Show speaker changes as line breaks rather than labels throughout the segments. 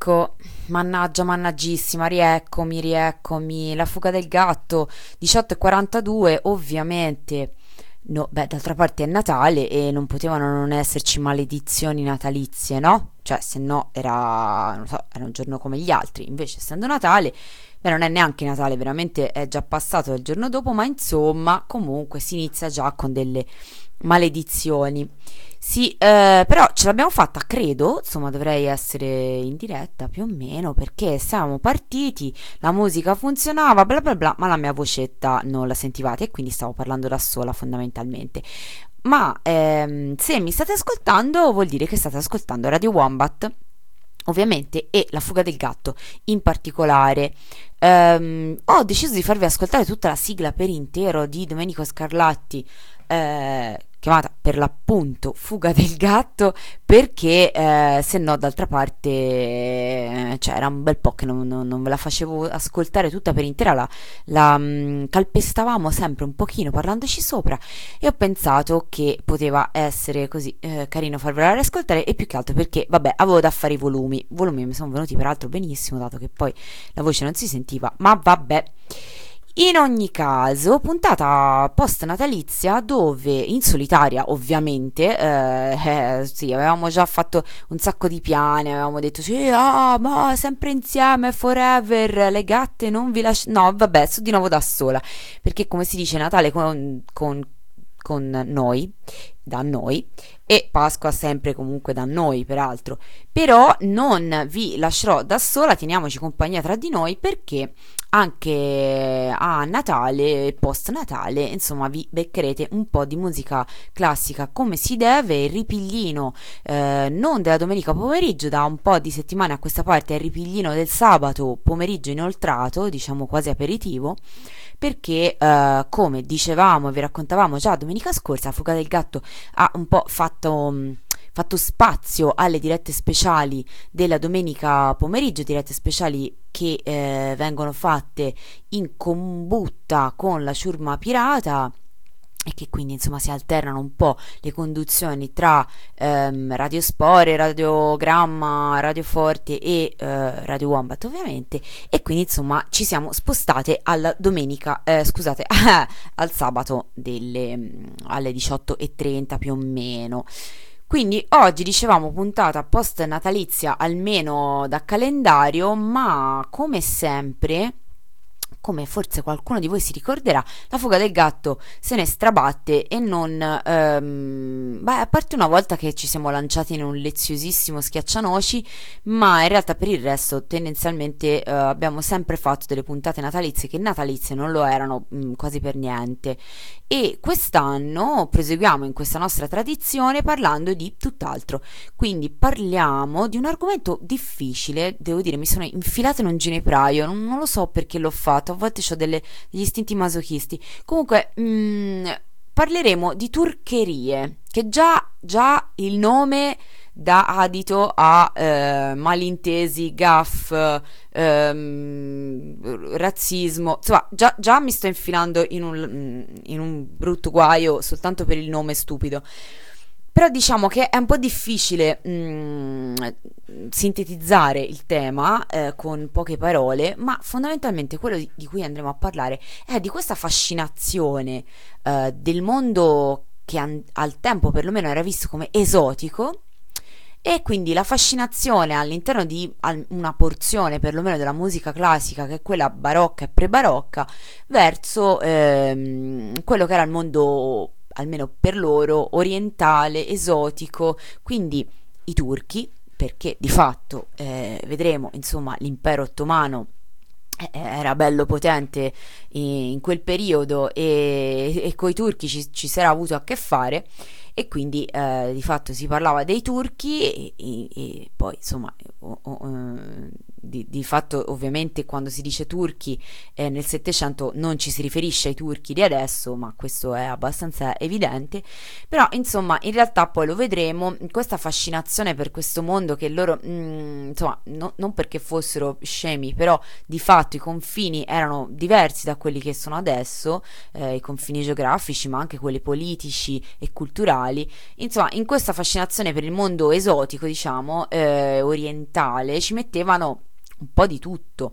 Ecco, mannaggia, mannaggissima, rieccomi, rieccomi. La fuga del gatto, 18.42, ovviamente. No, beh, d'altra parte è Natale e non potevano non esserci maledizioni natalizie, no? Cioè, se no era, non so, era un giorno come gli altri. Invece, essendo Natale, beh, non è neanche Natale, veramente è già passato il giorno dopo, ma insomma, comunque si inizia già con delle maledizioni. Sì, eh, però ce l'abbiamo fatta, credo, insomma dovrei essere in diretta più o meno perché siamo partiti, la musica funzionava, bla bla bla, ma la mia vocetta non la sentivate e quindi stavo parlando da sola fondamentalmente. Ma ehm, se mi state ascoltando vuol dire che state ascoltando Radio Wombat ovviamente e La fuga del gatto in particolare. Um, ho deciso di farvi ascoltare tutta la sigla per intero di Domenico Scarlatti eh, chiamata per l'appunto Fuga del gatto perché eh, se no d'altra parte eh, cioè era un bel po' che non, non, non, ve la facevo ascoltare tutta per intera la, la mh, mm, calpestavamo sempre un pochino parlandoci sopra e ho pensato che poteva essere così eh, carino farvela riascoltare e più che altro perché vabbè avevo da fare i volumi. Volumi mi sono venuti peraltro benissimo dato che poi la voce non si sentiva ma vabbè in ogni caso, puntata post natalizia dove in solitaria, ovviamente, eh, eh, sì, avevamo già fatto un sacco di piani, avevamo detto sì, ah, ma sempre insieme, forever, le gatte non vi lasciano. No, vabbè, sto di nuovo da sola, perché come si dice Natale con, con, con noi, da noi, e Pasqua sempre comunque da noi, peraltro. Però non vi lascerò da sola, teniamoci compagnia tra di noi perché anche a Natale post Natale, insomma, vi beccherete un po' di musica classica come si deve. Il ripiglino eh, non della domenica pomeriggio, da un po' di settimane a questa parte è il ripiglino del sabato pomeriggio inoltrato, diciamo quasi aperitivo, perché eh, come dicevamo e vi raccontavamo già domenica scorsa, Fuga del Gatto ha un po' fatto fatto spazio alle dirette speciali della domenica pomeriggio, dirette speciali che eh, vengono fatte in combutta con la ciurma pirata e che quindi insomma si alternano un po' le conduzioni tra ehm, Radio Spore, Radiogramma, Radio Forte e eh, Radio Wombat ovviamente e quindi insomma ci siamo spostate alla domenica, eh, scusate, al sabato delle, mm, alle 18.30 più o meno. Quindi oggi dicevamo puntata post natalizia almeno da calendario, ma come sempre come forse qualcuno di voi si ricorderà, la fuga del gatto se ne strabatte e non... Ehm, beh, a parte una volta che ci siamo lanciati in un leziosissimo schiaccianoci, ma in realtà per il resto tendenzialmente eh, abbiamo sempre fatto delle puntate natalizie che natalizie non lo erano mh, mm, quasi per niente. E quest'anno proseguiamo in questa nostra tradizione parlando di tutt'altro. Quindi parliamo di un argomento difficile, devo dire, mi sono infilata in un ginepraio, non, non lo so perché l'ho fatto, volte ho degli istinti masochisti. Comunque, mh, mm, parleremo di turcherie, che già, già il nome dà adito a eh, malintesi, gaff, ehm, razzismo. Insomma, già, già, mi sto infilando in un, in un brutto guaio soltanto per il nome stupido. Però diciamo che è un po' difficile mh, mm, sintetizzare il tema eh, con poche parole, ma fondamentalmente quello di, cui andremo a parlare è di questa fascinazione eh, del mondo che an- al tempo perlomeno era visto come esotico e quindi la fascinazione all'interno di una porzione perlomeno della musica classica che è quella barocca e pre-barocca verso ehm, quello che era il mondo almeno per loro orientale, esotico, quindi i turchi perché di fatto eh, vedremo insomma l'impero ottomano eh, era bello potente in quel periodo e, e coi turchi ci, ci era avuto a che fare. E quindi eh, di fatto si parlava dei turchi e, e, e poi insomma o, o, eh, di, di, fatto ovviamente quando si dice turchi eh, nel Settecento non ci si riferisce ai turchi di adesso ma questo è abbastanza evidente però insomma in realtà poi lo vedremo questa fascinazione per questo mondo che loro mh, mm, insomma no, non perché fossero scemi però di fatto i confini erano diversi da quelli che sono adesso eh, i confini geografici ma anche quelli politici e culturali. Insomma, in questa fascinazione per il mondo esotico, diciamo, eh, orientale, ci mettevano un po' di tutto.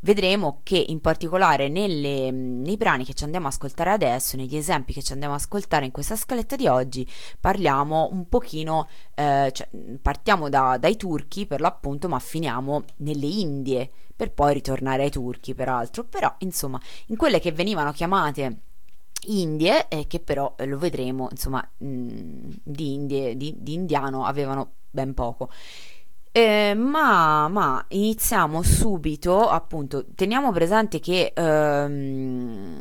Vedremo che in particolare nelle, nei brani che ci andiamo a ascoltare adesso, negli esempi che ci andiamo a ascoltare in questa scaletta di oggi, parliamo un pochino, eh, cioè, partiamo da, dai turchi per l'appunto, ma finiamo nelle Indie, per poi ritornare ai turchi peraltro. Però, insomma, in quelle che venivano chiamate Indie, eh, che però eh, lo vedremo, insomma, mh, mm, di, Indie, di, di, indiano avevano ben poco. Eh, ma, ma, iniziamo subito, appunto, teniamo presente che, ehm,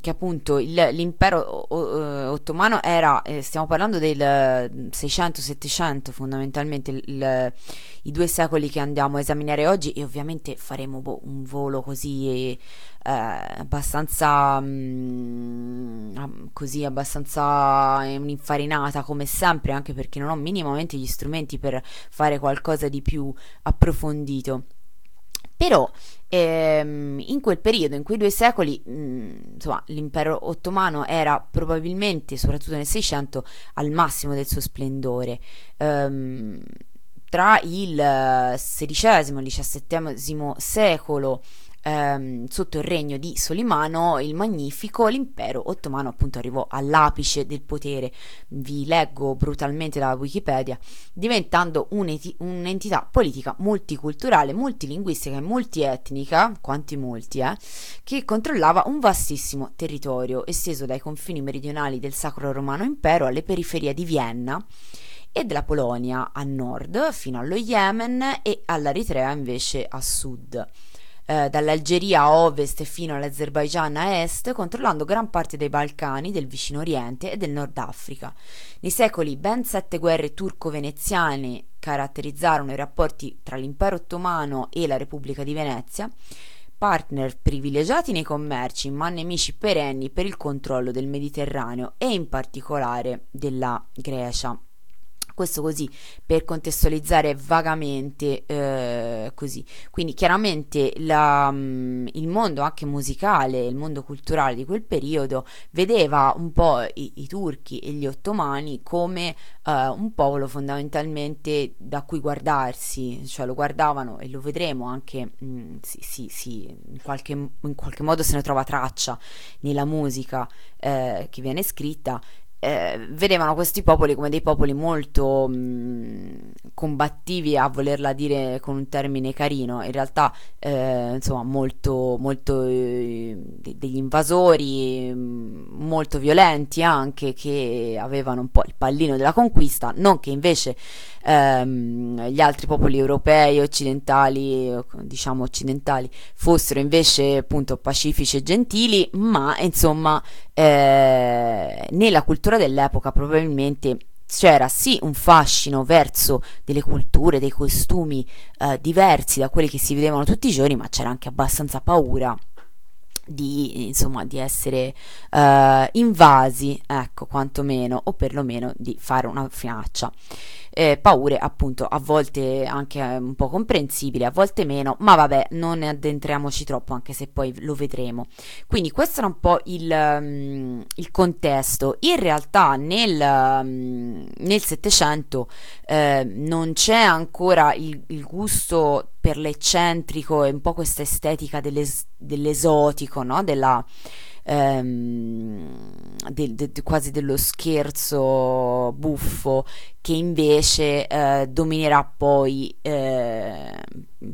che appunto il, l'impero eh, ottomano era, eh, stiamo parlando del 600-700 fondamentalmente, il, i due secoli che andiamo a esaminare oggi e ovviamente faremo boh, un volo così eh, abbastanza mh, mm, così abbastanza un'infarinata come sempre anche perché non ho minimamente gli strumenti per fare qualcosa di più approfondito però ehm, in quel periodo, in quei due secoli, mh, mm, insomma, l'impero ottomano era probabilmente, soprattutto nel 600, al massimo del suo splendore. Um, tra il XVI e il XVII secolo ehm, sotto il regno di Solimano il Magnifico, l'impero ottomano appunto arrivò all'apice del potere. Vi leggo brutalmente da Wikipedia, diventando un'entità politica multiculturale, multilinguistica e multietnica, quanti molti, eh, che controllava un vastissimo territorio esteso dai confini meridionali del Sacro Romano Impero alle periferie di Vienna e della Polonia a nord fino allo Yemen e all'Eritrea invece a sud eh, dall'Algeria a ovest fino all'Azerbaigian a est, controllando gran parte dei Balcani, del vicino Oriente e del Nord Africa. Nei secoli ben sette guerre turco-veneziane caratterizzarono i rapporti tra l'impero ottomano e la Repubblica di Venezia, partner privilegiati nei commerci, ma nemici perenni per il controllo del Mediterraneo e in particolare della Grecia questo così per contestualizzare vagamente eh, così. Quindi chiaramente la, mm, il mondo anche musicale, il mondo culturale di quel periodo vedeva un po' i, i turchi e gli ottomani come eh, un popolo fondamentalmente da cui guardarsi, cioè lo guardavano e lo vedremo anche, mh, mm, sì, sì, sì in, qualche, in, qualche, modo se ne trova traccia nella musica eh, che viene scritta eh, vedevano questi popoli come dei popoli molto mh, combattivi, a volerla dire con un termine carino, in realtà eh, insomma molto, molto eh, degli invasori, molto violenti anche, che avevano un po' il pallino della conquista, non che invece ehm, gli altri popoli europei occidentali, diciamo occidentali, fossero invece appunto pacifici e gentili, ma insomma eh, nella cultura dell'epoca probabilmente c'era sì un fascino verso delle culture, dei costumi eh, diversi da quelli che si vedevano tutti i giorni, ma c'era anche abbastanza paura di, insomma, di essere uh, invasi, ecco, quantomeno, o perlomeno di fare una finaccia eh, paure appunto a volte anche eh, un po' comprensibili, a volte meno, ma vabbè, non ne addentriamoci troppo anche se poi lo vedremo. Quindi questo era un po' il, um, il contesto. In realtà nel, um, nel 700 eh, non c'è ancora il, il gusto per l'eccentrico e un po' questa estetica dell'es- dell'esotico, no? Della, ehm, del, de, quasi dello scherzo buffo che invece eh, dominerà poi eh,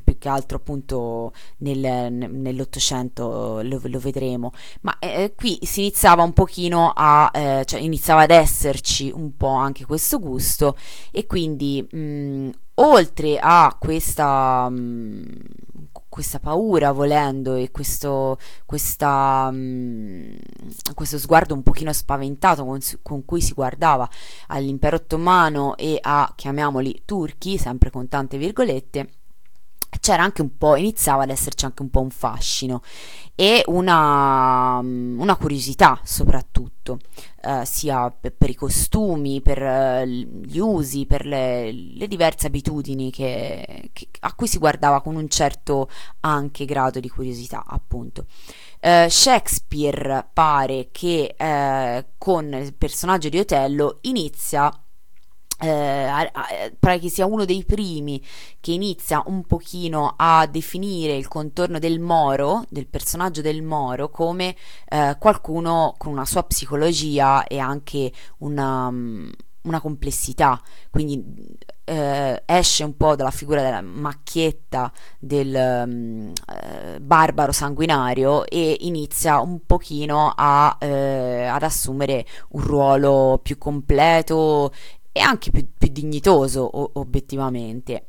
più che altro appunto nel, nell'Ottocento lo, lo, vedremo. Ma eh, qui si iniziava un pochino a eh, cioè iniziava ad esserci un po' anche questo gusto e quindi mh, oltre a questa mh, questa paura volendo e questo, questa, um, questo sguardo un pochino spaventato con, con, cui si guardava all'impero ottomano e a, chiamiamoli, turchi, sempre con tante virgolette, c'era anche un po', iniziava ad esserci anche un po' un fascino e una, una curiosità soprattutto, eh, sia per, i costumi, per uh, gli usi, per le, le diverse abitudini che, che, a cui si guardava con un certo anche grado di curiosità, appunto. Uh, Shakespeare pare che uh, con il personaggio di Otello inizia eh, pare che sia uno dei primi che inizia un pochino a definire il contorno del Moro, del personaggio del Moro, come eh, qualcuno con una sua psicologia e anche una, mm, una complessità. Quindi eh, esce un po' dalla figura della macchietta del um, eh, barbaro sanguinario e inizia un pochino a, eh, ad assumere un ruolo più completo e anche più, più dignitoso o, obiettivamente.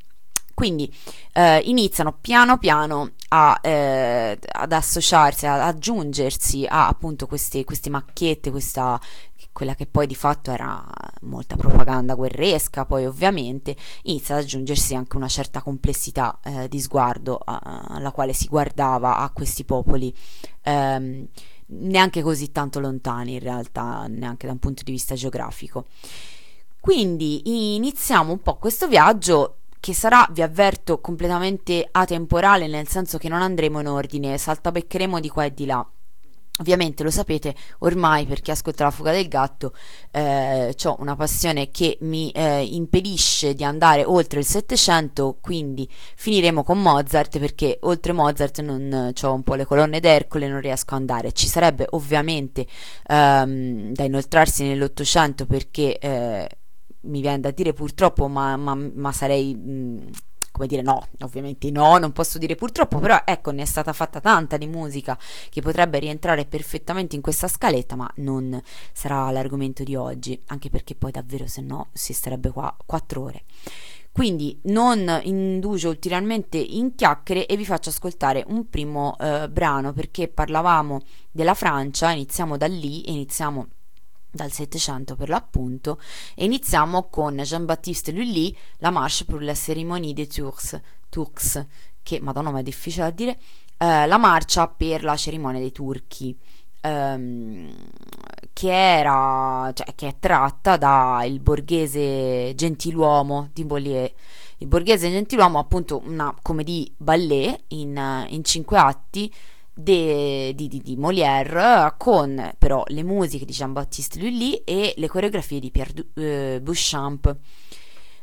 Quindi eh, iniziano piano piano a, eh, ad associarsi, ad aggiungersi a appunto queste, queste macchiette, questa, quella che poi di fatto era molta propaganda guerresca, poi ovviamente inizia ad aggiungersi anche una certa complessità eh, di sguardo alla quale si guardava a questi popoli. Ehm, neanche così tanto lontani in realtà, neanche da un punto di vista geografico. Quindi iniziamo un po' questo viaggio che sarà, vi avverto, completamente atemporale, nel senso che non andremo in ordine, saltabeccheremo di qua e di là. Ovviamente lo sapete ormai per chi ascolta la fuga del gatto, eh, ho una passione che mi eh, impedisce di andare oltre il Settecento, quindi finiremo con Mozart perché oltre Mozart non ho un po' le colonne d'Ercole, non riesco ad andare. Ci sarebbe ovviamente ehm, da inoltrarsi nell'Ottocento perché eh, mi viene da dire purtroppo, ma, ma, ma sarei... Mh, come dire no, ovviamente no, non posso dire purtroppo, però ecco ne è stata fatta tanta di musica che potrebbe rientrare perfettamente in questa scaletta, ma non sarà l'argomento di oggi, anche perché poi davvero se no si starebbe qua quattro ore. Quindi non indugio ulteriormente in chiacchiere e vi faccio ascoltare un primo eh, brano perché parlavamo della Francia, iniziamo da lì e iniziamo dal Settecento per l'appunto, e iniziamo con Jean-Baptiste Lully, la Marche pour la cérémonie des Tours, Tours che, madonna, ma è difficile da dire, eh, la marcia per la cerimonia dei turchi, ehm, che era, cioè, che è tratta dal borghese gentiluomo di Bollier. Il borghese gentiluomo, appunto, una comedie ballet in, in cinque atti, di, di, di, Molière con però le musiche di Jean-Baptiste Lully e le coreografie di Pierre uh, Beauchamp.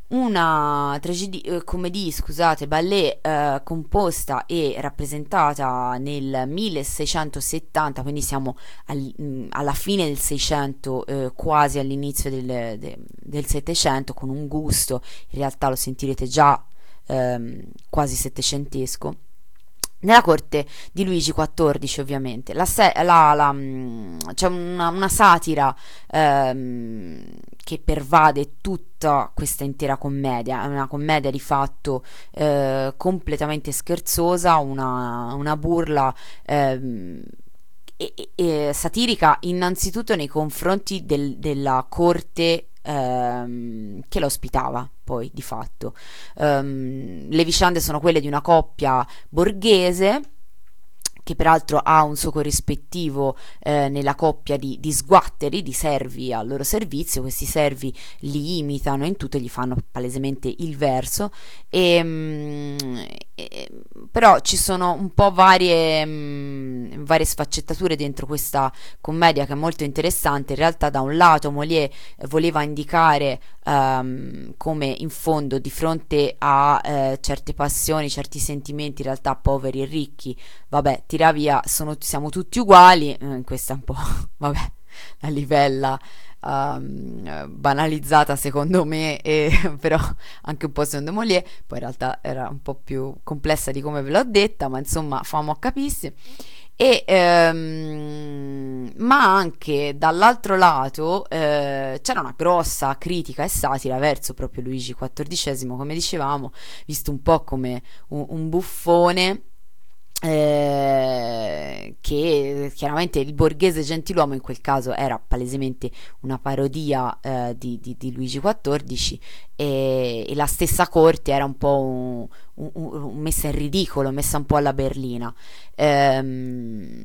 Una tragedie, eh, comédie, scusate, ballet eh, composta e rappresentata nel 1670, quindi siamo al, mh, mm, alla fine del 600, eh, quasi all'inizio del, de, del 700, con un gusto, in realtà lo sentirete già ehm, quasi settecentesco nella corte di Luigi XIV ovviamente. La se- la, la, mm, c'è una, una satira ehm, che pervade tutta questa intera commedia. È una commedia di fatto eh, completamente scherzosa una, una burla ehm, e, e, satirica innanzitutto nei confronti del, della corte ehm, che la ospitava poi di fatto. Um, le vicende sono quelle di una coppia borghese che peraltro ha un suo corrispettivo eh, nella coppia di, di, sguatteri, di servi al loro servizio, questi servi li imitano in tutto, gli fanno palesemente il verso, e, mh, mm, e, però ci sono un po' varie, mh, mm, varie sfaccettature dentro questa commedia che è molto interessante, in realtà da un lato Molière voleva indicare um, come in fondo di fronte a eh, certe passioni, certi sentimenti in realtà poveri e ricchi, vabbè, tira via sono, siamo tutti uguali, eh, questa è un po', vabbè, la livella um, banalizzata secondo me, e, però anche un po' secondo Molière, poi in realtà era un po' più complessa di come ve l'ho detta, ma insomma famo a capirsi. E, ehm, ma anche dall'altro lato eh, c'era una grossa critica e satira verso proprio Luigi XIV, come dicevamo, visto un po' come un, un buffone eh, che chiaramente il borghese gentiluomo in quel caso era palesemente una parodia eh, di, di, di, Luigi XIV e, e, la stessa corte era un po' un, un, un messa in ridicolo, messa un po' alla berlina. Ehm,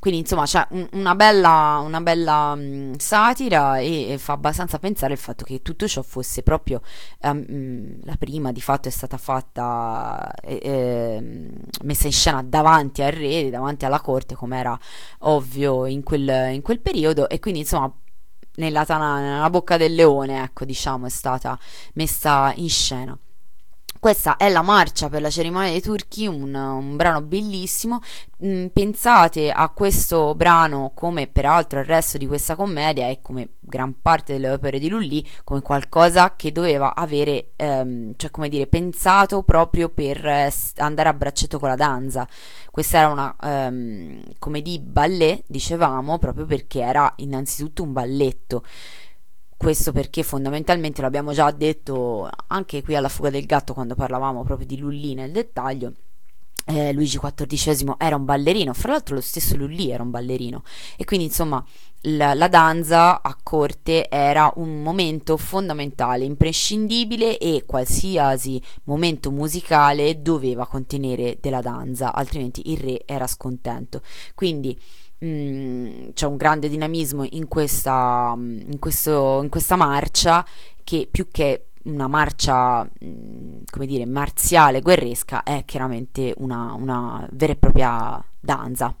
quindi insomma c'è un, una bella, una bella mm, satira e, e, fa abbastanza pensare il fatto che tutto ciò fosse proprio um, la prima di fatto è stata fatta eh, eh, messa in scena davanti al re, davanti alla corte come era ovvio in quel, in quel periodo. E quindi insomma nella, tana, nella bocca del leone ecco diciamo è stata messa in scena questa è la marcia per la cerimonia dei turchi, un, un brano bellissimo. Mm, pensate a questo brano, come peraltro il resto di questa commedia e come gran parte delle opere di Lully, come qualcosa che doveva avere, ehm, cioè come dire, pensato proprio per eh, andare a braccetto con la danza. Questa era una ehm, comedie ballet, dicevamo, proprio perché era innanzitutto un balletto. Questo perché fondamentalmente l'abbiamo già detto anche qui alla fuga del gatto quando parlavamo proprio di Lully nel dettaglio. Eh, Luigi XIV era un ballerino, fra l'altro lo stesso Lully era un ballerino e quindi insomma la, la, danza a corte era un momento fondamentale, imprescindibile e qualsiasi momento musicale doveva contenere della danza, altrimenti il re era scontento. Quindi Mm, c'è un grande dinamismo in questa, in, questo, in questa marcia che più che una marcia, mm, come dire, marziale, guerresca, è chiaramente una, una vera e propria danza.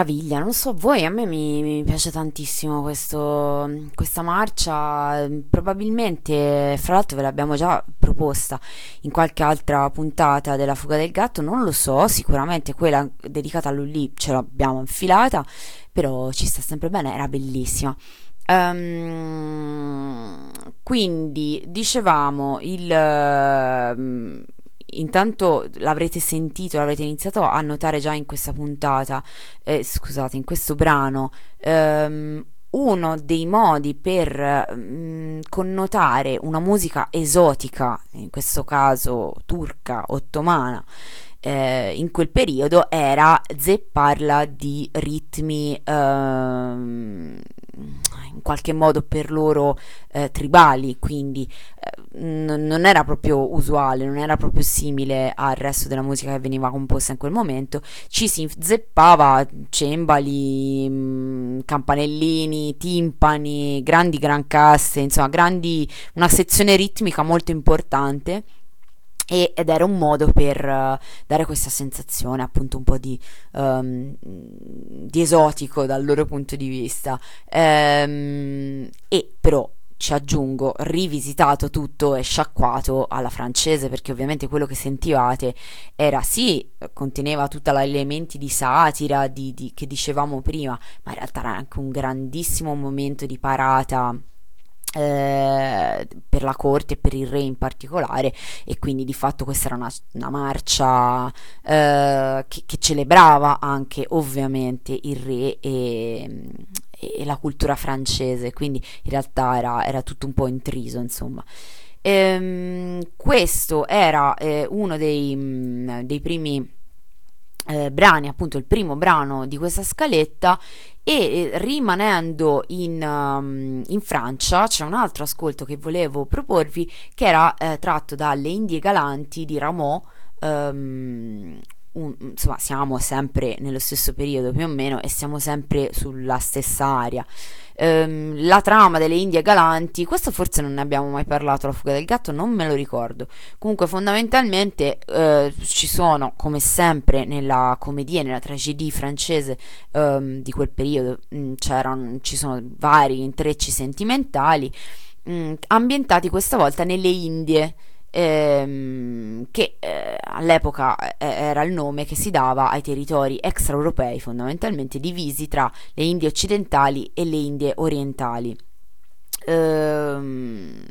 Meraviglia, non so voi, a me mi, mi piace tantissimo questo, questa marcia, probabilmente fra l'altro ve l'abbiamo già proposta in qualche altra puntata della fuga del gatto, non lo so, sicuramente quella dedicata a Lully ce l'abbiamo infilata, però ci sta sempre bene, era bellissima. Um, quindi dicevamo il uh, intanto l'avrete sentito, l'avrete iniziato a notare già in questa puntata, eh, scusate, in questo brano, ehm, uno dei modi per mh, mm, connotare una musica esotica, in questo caso turca, ottomana, eh, in quel periodo era zepparla di ritmi ehm, in qualche modo per loro eh, tribali, quindi eh, n- non era proprio usuale, non era proprio simile al resto della musica che veniva composta in quel momento, ci si zeppava cembali, mh, mm, campanellini, timpani, grandi gran casse, insomma, grandi, una sezione ritmica molto importante ed era un modo per uh, dare questa sensazione appunto un po' di, um, di esotico dal loro punto di vista. Um, e però ci aggiungo rivisitato tutto e sciacquato alla francese perché ovviamente quello che sentivate era sì conteneva tutti gli elementi di satira di, di, che dicevamo prima ma in realtà era anche un grandissimo momento di parata eh, per la corte e per il re in particolare e quindi di fatto questa era una, una marcia eh, che, che, celebrava anche ovviamente il re e, e, la cultura francese quindi in realtà era, era tutto un po' intriso insomma. Ehm, questo era eh, uno dei, mh, dei primi eh, brani, appunto il primo brano di questa scaletta e eh, rimanendo in, um, in, Francia c'è un altro ascolto che volevo proporvi che era eh, tratto dalle Indie Galanti di Rameau um, un, insomma siamo sempre nello stesso periodo più o meno e siamo sempre sulla stessa area ehm, la trama delle Indie Galanti, questo forse non ne abbiamo mai parlato, la fuga del gatto, non me lo ricordo. Comunque fondamentalmente eh, ci sono, come sempre nella commedia, nella tragedia francese ehm, di quel periodo, mh, mm, ci sono vari intrecci sentimentali, mh, mm, ambientati questa volta nelle Indie ehm, che eh, all'epoca eh, era il nome che si dava ai territori extraeuropei fondamentalmente divisi tra le Indie occidentali e le Indie orientali. Ehm,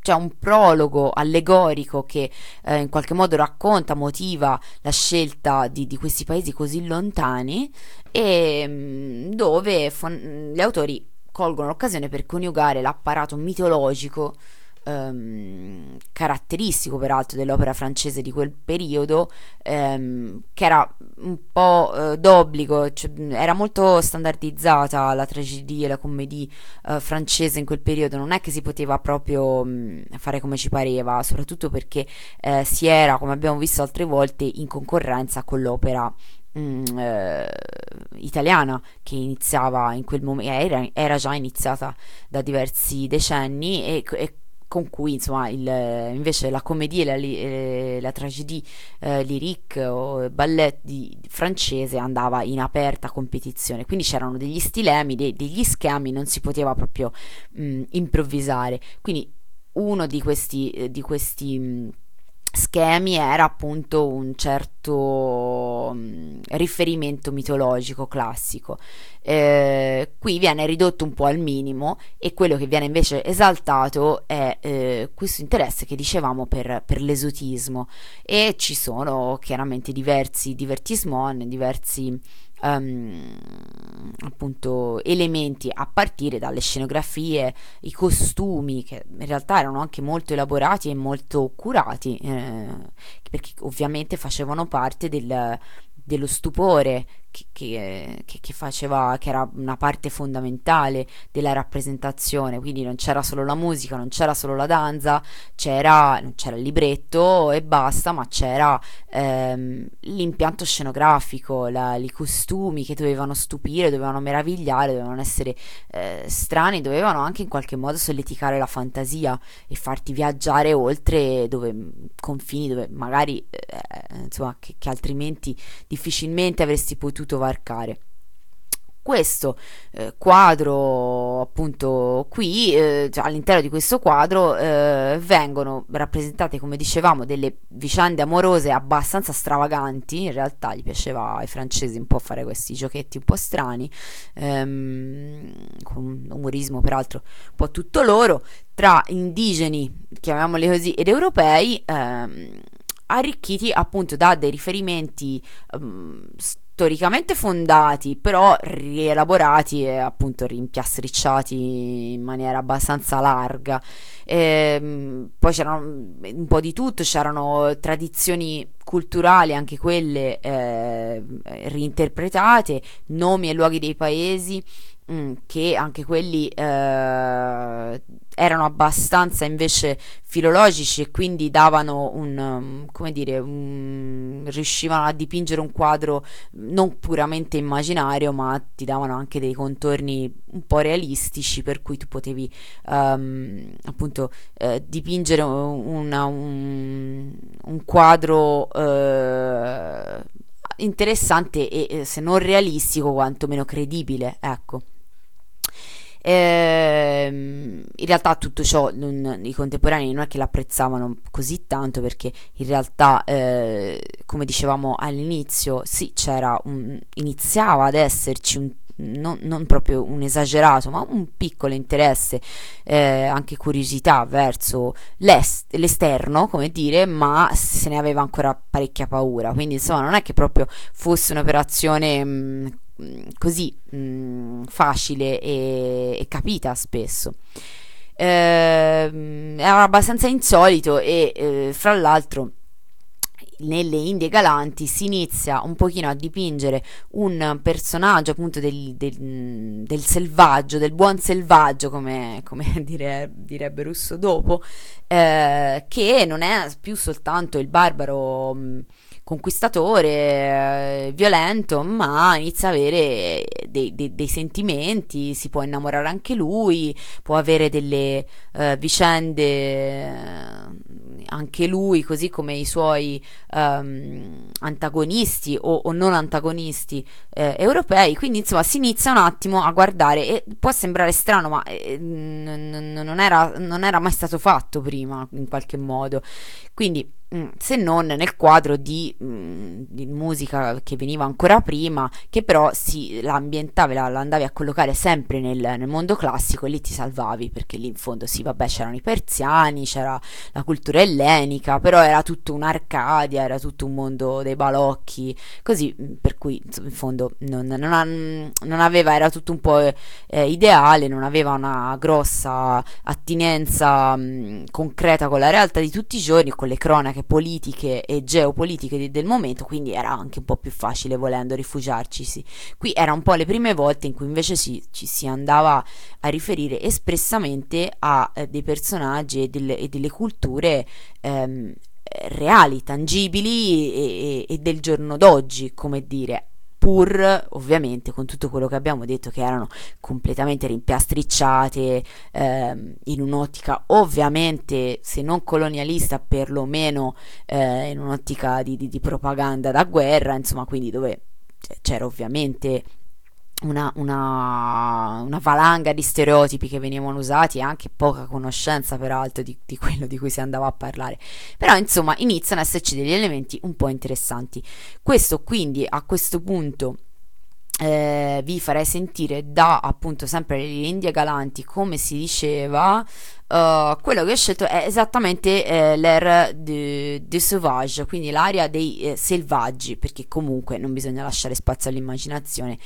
c'è un prologo allegorico che eh, in qualche modo racconta, motiva la scelta di, di questi paesi così lontani e mm, dove fon- gli autori colgono l'occasione per coniugare l'apparato mitologico ehm, caratteristico peraltro dell'opera francese di quel periodo, ehm, che era un po' eh, d'obbligo, cioè, era molto standardizzata la tragedia e la commedia eh, francese in quel periodo, non è che si poteva proprio mh, fare come ci pareva, soprattutto perché eh, si era, come abbiamo visto altre volte, in concorrenza con l'opera eh, italiana che iniziava in quel momento, era, era, già iniziata da diversi decenni e, e con cui insomma il, invece la commedia la, eh, la tragedie eh, lyrique o ballet di, francese andava in aperta competizione. Quindi c'erano degli stilemi de, degli schemi non si poteva proprio mh, improvvisare. Quindi uno di questi, eh, di questi mh, schemi era appunto un certo um, riferimento mitologico classico. Eh, qui viene ridotto un po' al minimo e quello che viene invece esaltato è eh, questo interesse che dicevamo per, per, l'esotismo e ci sono chiaramente diversi divertismon, diversi um, appunto elementi a partire dalle scenografie, i costumi che in realtà erano anche molto elaborati e molto curati eh, perché ovviamente facevano parte del, dello stupore che, che, che, faceva, che era una parte fondamentale della rappresentazione, quindi non c'era solo la musica, non c'era solo la danza, c'era, non c'era il libretto e basta, ma c'era ehm, l'impianto scenografico, la, i costumi che dovevano stupire, dovevano meravigliare, dovevano essere eh, strani, dovevano anche in qualche modo solleticare la fantasia e farti viaggiare oltre dove, confini dove magari eh, insomma che altrimenti difficilmente avresti potuto potuto varcare. Questo eh, quadro appunto qui eh, cioè, all'interno di questo quadro eh, vengono rappresentate come dicevamo delle vicende amorose abbastanza stravaganti. In realtà gli piaceva ai francesi un po' fare questi giochetti un po' strani ehm, con un umorismo peraltro un po' tutto loro tra indigeni chiamiamoli così ed europei ehm, arricchiti appunto da dei riferimenti um, storicamente fondati, però rielaborati e appunto rimpiastricciati in maniera abbastanza larga. E, poi c'era un po' di tutto, c'erano tradizioni culturali, anche quelle eh, reinterpretate, nomi e luoghi dei paesi Mm, che anche quelli eh, erano abbastanza invece filologici e quindi davano un, um, come dire, un, riuscivano a dipingere un quadro non puramente immaginario, ma ti davano anche dei contorni un po' realistici, per cui tu potevi um, appunto eh, dipingere una, un, un, quadro eh, interessante e se non realistico, quantomeno credibile, ecco. Ehm, in realtà tutto ciò non, i contemporanei non è che l'apprezzavano così tanto perché in realtà, eh, come dicevamo all'inizio, sì, c'era un, iniziava ad esserci un non, non, proprio un esagerato, ma un piccolo interesse, eh, anche curiosità verso l'esterno, come dire, ma se ne aveva ancora parecchia paura. Quindi, insomma, non è che proprio fosse un'operazione mh, mm, così mh, facile e, e, capita spesso. Eh, era abbastanza insolito e eh, fra l'altro nelle Indie Galanti si inizia un pochino a dipingere un personaggio appunto del, del, del selvaggio, del buon selvaggio come, come dire, direbbe Russo dopo, eh, che non è più soltanto il barbaro mh, conquistatore, eh, violento, ma inizia a avere dei, dei, dei, sentimenti, si può innamorare anche lui, può avere delle eh, vicende eh, anche lui, così come i suoi um, antagonisti o, o, non antagonisti eh, europei. Quindi, insomma, si inizia un attimo a guardare e può sembrare strano, ma eh, n- n- non, era, non era mai stato fatto prima in qualche modo. Quindi se non nel quadro di, mm, di, musica che veniva ancora prima, che però si, la la, la, a collocare sempre nel, nel, mondo classico e lì ti salvavi, perché lì in fondo sì, vabbè, c'erano i persiani, c'era la cultura ellenica, però era tutto un'Arcadia, era tutto un mondo dei balocchi, così, mm, per cui in fondo non, non, non aveva, era tutto un po' eh, ideale, non aveva una grossa attinenza mh, concreta con la realtà di tutti i giorni, con le cronache dinamiche politiche e geopolitiche del momento, quindi era anche un po' più facile volendo rifugiarci. Sì. Qui era un po' le prime volte in cui invece si, ci si andava a riferire espressamente a eh, dei personaggi e delle, e delle culture ehm, reali, tangibili e, e, e del giorno d'oggi, come dire, pur ovviamente con tutto quello che abbiamo detto che erano completamente rimpiastricciate ehm, in un'ottica ovviamente se non colonialista perlomeno eh, in un'ottica di, di, di propaganda da guerra insomma quindi dove c'era ovviamente una, una, una, valanga di stereotipi che venivano usati e anche poca conoscenza peraltro di, di, quello di cui si andava a parlare. Però insomma iniziano ad esserci degli elementi un po' interessanti. Questo quindi a questo punto eh, vi farei sentire da appunto sempre le Indie Galanti come si diceva uh, quello che ho scelto è esattamente eh, l'air de, de sauvage quindi l'area dei eh, selvaggi perché comunque non bisogna lasciare spazio all'immaginazione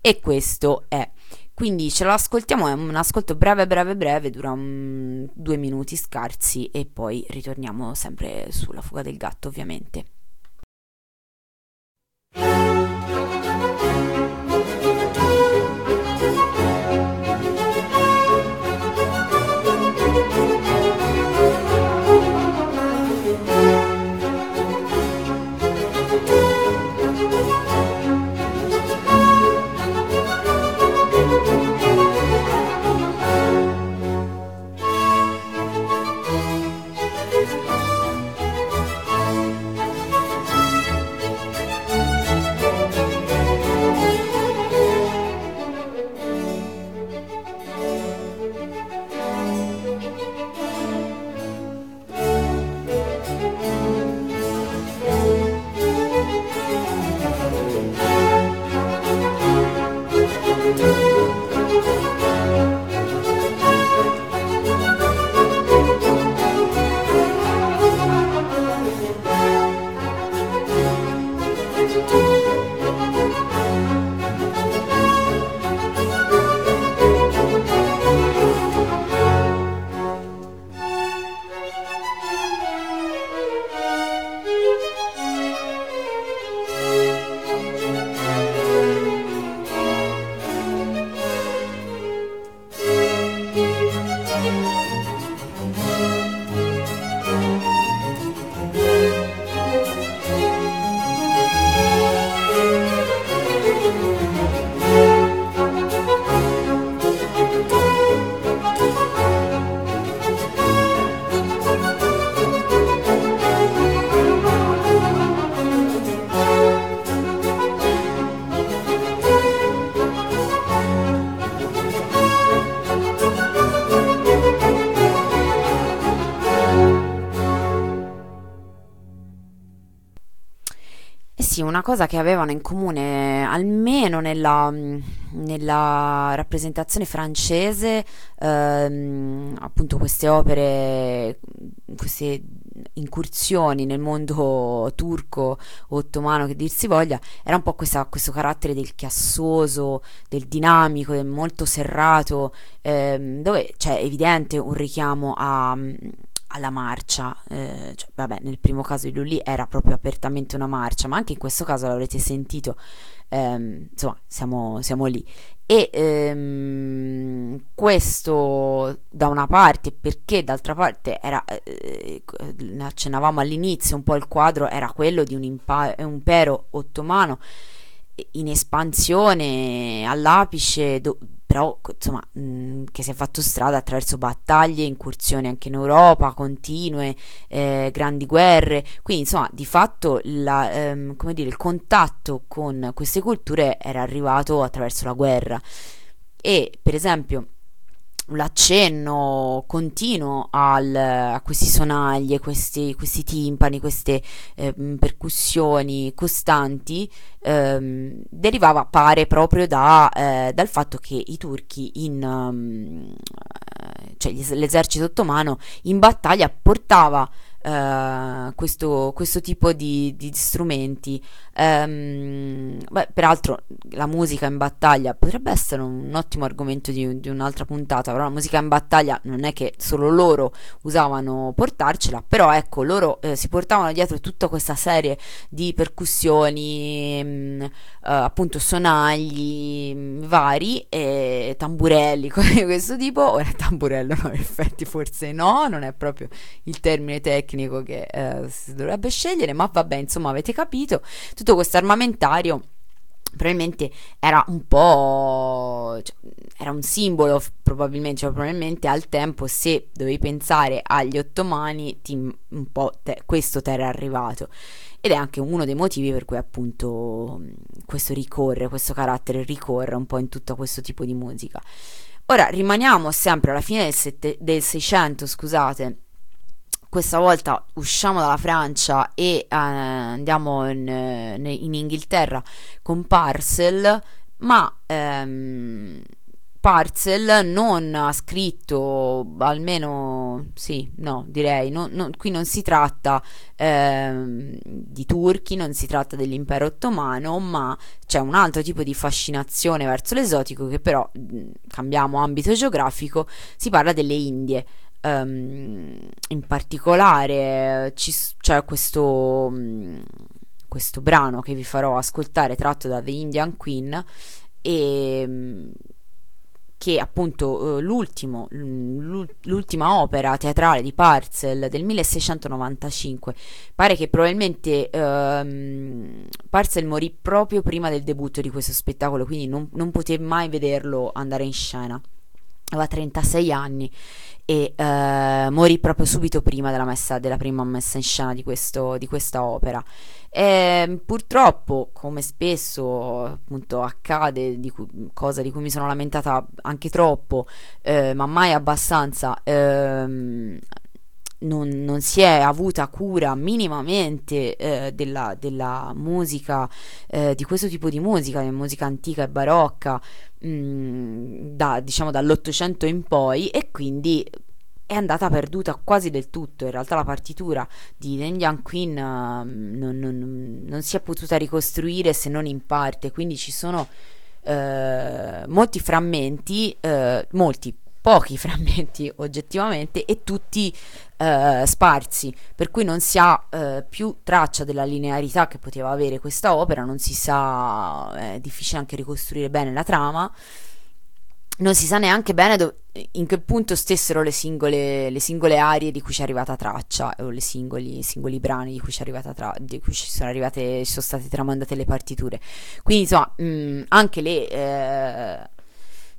e questo è. Quindi ce lo ascoltiamo, è un ascolto breve breve breve, dura um, due minuti scarsi e poi ritorniamo sempre sulla fuga del gatto ovviamente. Cosa che avevano in comune, almeno nella, mh, nella rappresentazione francese, ehm, appunto queste opere, queste incursioni nel mondo turco ottomano, che dir si voglia, era un po' questa- questo carattere del chiassoso, del dinamico, del molto serrato, ehm, dove c'è evidente un richiamo a alla marcia, eh, cioè, vabbè, nel primo caso di Lully era proprio apertamente una marcia, ma anche in questo caso l'avrete sentito, ehm, insomma, siamo, siamo lì. E ehm, questo da una parte, perché d'altra parte era, eh, eh accennavamo all'inizio, un po' il quadro era quello di un impero ottomano in espansione all'apice, do- però insomma, mh, che si è fatto strada attraverso battaglie, incursioni anche in Europa, continue, eh, grandi guerre, quindi insomma di fatto la, ehm, dire, il contatto con queste culture era arrivato attraverso la guerra. E per esempio l'accenno continuo al, a questi sonagli, questi, questi timpani, queste eh, percussioni costanti ehm, derivava, pare, proprio da, eh, dal fatto che i turchi, in, um, cioè l'esercito ottomano, in battaglia portava Uh, questo, questo, tipo di, di strumenti. Um, beh, peraltro la musica in battaglia potrebbe essere un ottimo argomento di, di, un'altra puntata, però la musica in battaglia non è che solo loro usavano portarcela, però ecco, loro eh, si portavano dietro tutta questa serie di percussioni, mh, mm, uh, appunto sonagli mh, mm, vari, e tamburelli, cose di questo tipo. Ora tamburello no, in effetti forse no, non è proprio il termine tecnico che eh, si dovrebbe scegliere, ma vabbè, insomma, avete capito, tutto questo armamentario probabilmente era un po' cioè, era un simbolo probabilmente, cioè, probabilmente al tempo se dovevi pensare agli ottomani ti, un po' te, questo ti era arrivato ed è anche uno dei motivi per cui appunto questo ricorre, questo carattere ricorre un po' in tutto questo tipo di musica. Ora rimaniamo sempre alla fine del, sette, del 600, scusate, questa volta usciamo dalla Francia e eh, andiamo in, in, Inghilterra con Parcel, ma ehm, Parcel non ha scritto, almeno sì, no, direi, no, no, qui non si tratta ehm, di turchi, non si tratta dell'impero ottomano, ma c'è un altro tipo di fascinazione verso l'esotico che però, cambiamo ambito geografico, si parla delle Indie. Um, in particolare ci, c'è questo, um, questo brano che vi farò ascoltare tratto da The Indian Queen e um, che appunto uh, l'ultimo, l'ultima opera teatrale di Parcel del 1695 pare che probabilmente uh, Parcel morì proprio prima del debutto di questo spettacolo quindi non, non poté mai vederlo andare in scena aveva 36 anni e uh, morì proprio subito prima della, messa, della prima messa in scena di, questo, di questa opera. E, ehm, purtroppo, come spesso appunto accade, di cui, cosa di cui mi sono lamentata anche troppo, eh, ma mai abbastanza, ehm, non, non, si è avuta cura minimamente eh, della, della, musica, eh, di questo tipo di musica, di musica antica e barocca, mh, mm, da, diciamo dall'Ottocento in poi, e quindi è andata perduta quasi del tutto. In realtà la partitura di The Indian Queen uh, non, non, non, si è potuta ricostruire se non in parte, quindi ci sono uh, molti frammenti, uh, molti pochi frammenti oggettivamente e tutti eh, sparsi, per cui non si ha eh, più traccia della linearità che poteva avere questa opera, non si sa, è difficile anche ricostruire bene la trama, non si sa neanche bene do- in che punto stessero le singole, le singole aree di cui ci è arrivata traccia o i singoli, singoli brani di cui ci è arrivata tra- di cui ci sono arrivate ci sono state tramandate le partiture. Quindi insomma mh, anche le eh,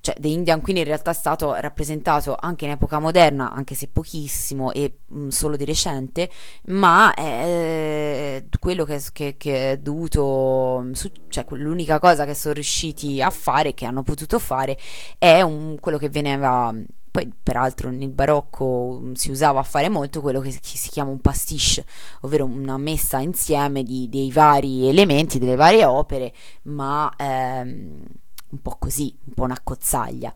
cioè The Indian Queen in realtà è stato rappresentato anche in epoca moderna, anche se pochissimo e mh, mm, solo di recente, ma è eh, quello che, che, che, è dovuto, mm, su, cioè l'unica cosa che sono riusciti a fare, che hanno potuto fare, è un, quello che veniva poi peraltro nel barocco mm, si usava a fare molto quello che si chiama un pastiche, ovvero una messa insieme di, dei vari elementi, delle varie opere, ma ehm, un po' così, un po' una cozzaglia.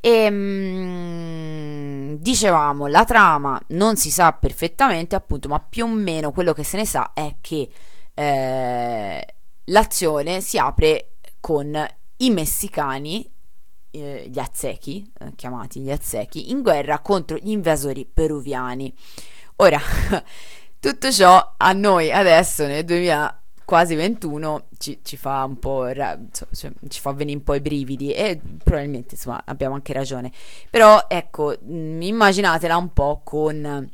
E mm, dicevamo, la trama non si sa perfettamente, appunto, ma più o meno quello che se ne sa è che eh, l'azione si apre con i messicani, eh, gli aztechi, eh, chiamati gli aztechi, in guerra contro gli invasori peruviani. Ora, tutto ciò a noi adesso nel 2000 quasi 21 ci, ci fa un po' cioè, ci fa venire un po' i brividi e probabilmente insomma abbiamo anche ragione. Però ecco immaginatela un po' con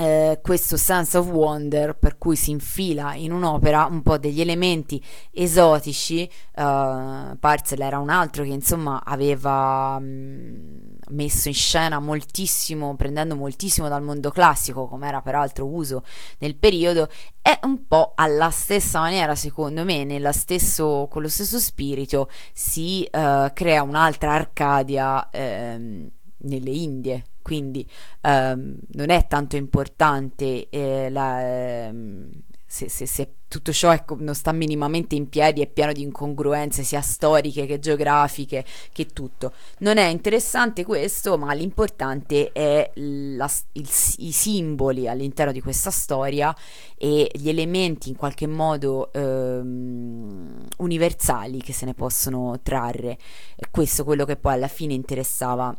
eh, questo sense of wonder per cui si infila in un'opera un po' degli elementi esotici uh, Parcel era un altro che insomma aveva mm, messo in scena moltissimo prendendo moltissimo dal mondo classico come era peraltro uso nel periodo è un po' alla stessa maniera secondo me stesso, con lo stesso spirito si uh, crea un'altra Arcadia ehm, nelle Indie quindi ehm, non è tanto importante eh, la, ehm, se, se, se, tutto ciò ecco, non sta minimamente in piedi, è pieno di incongruenze sia storiche che geografiche, che tutto. Non è interessante questo, ma l'importante è la, il, i simboli all'interno di questa storia e gli elementi in qualche modo ehm, universali che se ne possono trarre. È questo quello che poi alla fine interessava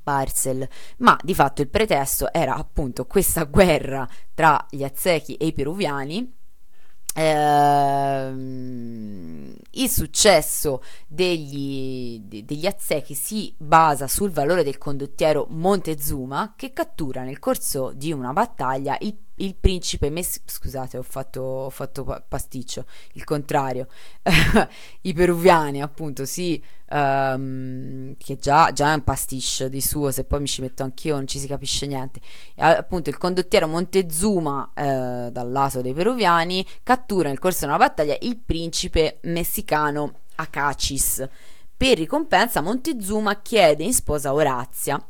Parcel, ma di fatto il pretesto era appunto questa guerra tra gli aztechi e i peruviani. Ehm, il successo degli, de, degli aztechi si basa sul valore del condottiero Montezuma che cattura nel corso di una battaglia il il principe Messi... Scusate, ho fatto, ho fatto pasticcio, il contrario. I peruviani, appunto, sì, um, che già, già, è un pasticcio di suo, se poi mi ci metto anch'io non ci si capisce niente. Appunto, il condottiero Montezuma, eh, dal lato dei peruviani, cattura nel corso di una battaglia il principe messicano Acacis. Per ricompensa, Montezuma chiede in sposa Orazia,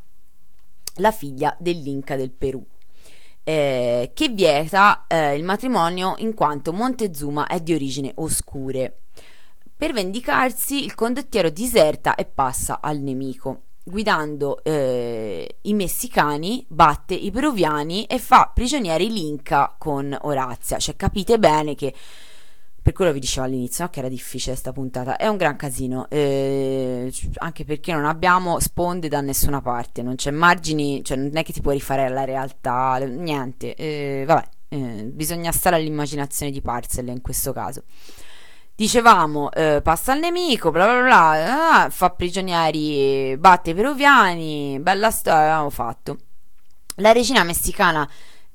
la figlia dell'Inca del Perù eh, che vieta eh, il matrimonio in quanto Montezuma è di origine oscure. Per vendicarsi, il condottiero diserta e passa al nemico. Guidando eh, i messicani, batte i peruviani e fa prigionieri l'Inca con Orazia. Cioè, capite bene che per quello vi dicevo all'inizio no? che era difficile questa puntata. È un gran casino, eh, anche perché non abbiamo sponde da nessuna parte, non c'è margini, cioè non è che ti puoi rifare alla realtà, niente. Eh, vabbè, eh, bisogna stare all'immaginazione di Parcel in questo caso. Dicevamo, eh, passa al nemico, bla bla bla, ah, fa prigionieri, batte i peruviani, bella storia, abbiamo fatto. La regina messicana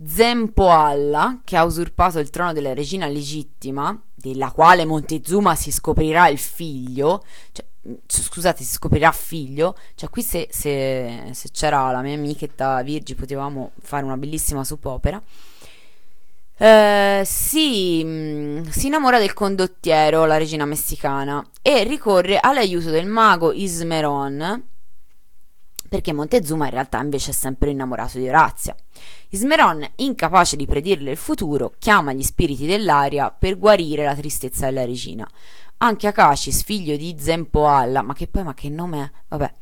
Zempoalla, che ha usurpato il trono della regina legittima, della quale Montezuma si scoprirà il figlio, cioè, mm, scusate, si scoprirà figlio, cioè qui se, se, se c'era la mia amichetta Virgi potevamo fare una bellissima soppopera. Uh, si, mm, si, innamora del condottiero, la regina messicana, e ricorre all'aiuto del mago Ismeron, perché Montezuma in realtà invece è sempre innamorato di Orazia. Ismeron, incapace di predirle il futuro, chiama gli spiriti dell'aria per guarire la tristezza della regina. Anche Akacis, figlio di Zempoalla, ma che poi, ma che nome è? Vabbè,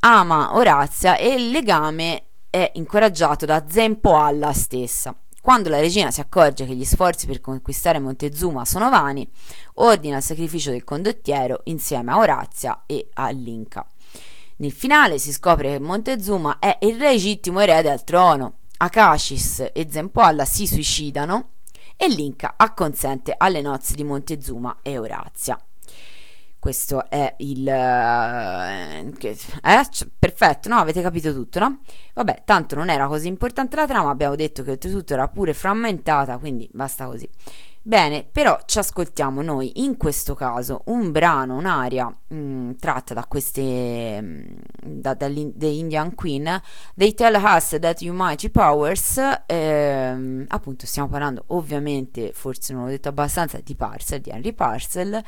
ama Orazia e il legame è incoraggiato da Zempoalla stessa. Quando la regina si accorge che gli sforzi per conquistare Montezuma sono vani, ordina il sacrificio del condottiero insieme a Orazia e all'Inca. Nel finale si scopre che Montezuma è il legittimo erede al trono. Akacis e Zempoalla si suicidano e l'Inca acconsente alle nozze di Montezuma e Orazia. Questo è il... Eh, eh, perfetto, no? Avete capito tutto, no? Vabbè, tanto non era così importante la trama, abbiamo detto che oltretutto era pure frammentata, quindi basta così. Bene, però ci ascoltiamo noi in questo caso un brano, un'aria mh, tratta da queste mh, da, The Indian Queen, They Tell Us That You Mighty Powers, ehm, appunto stiamo parlando ovviamente, forse non l'ho detto abbastanza, di Parcel, di Henry Parcel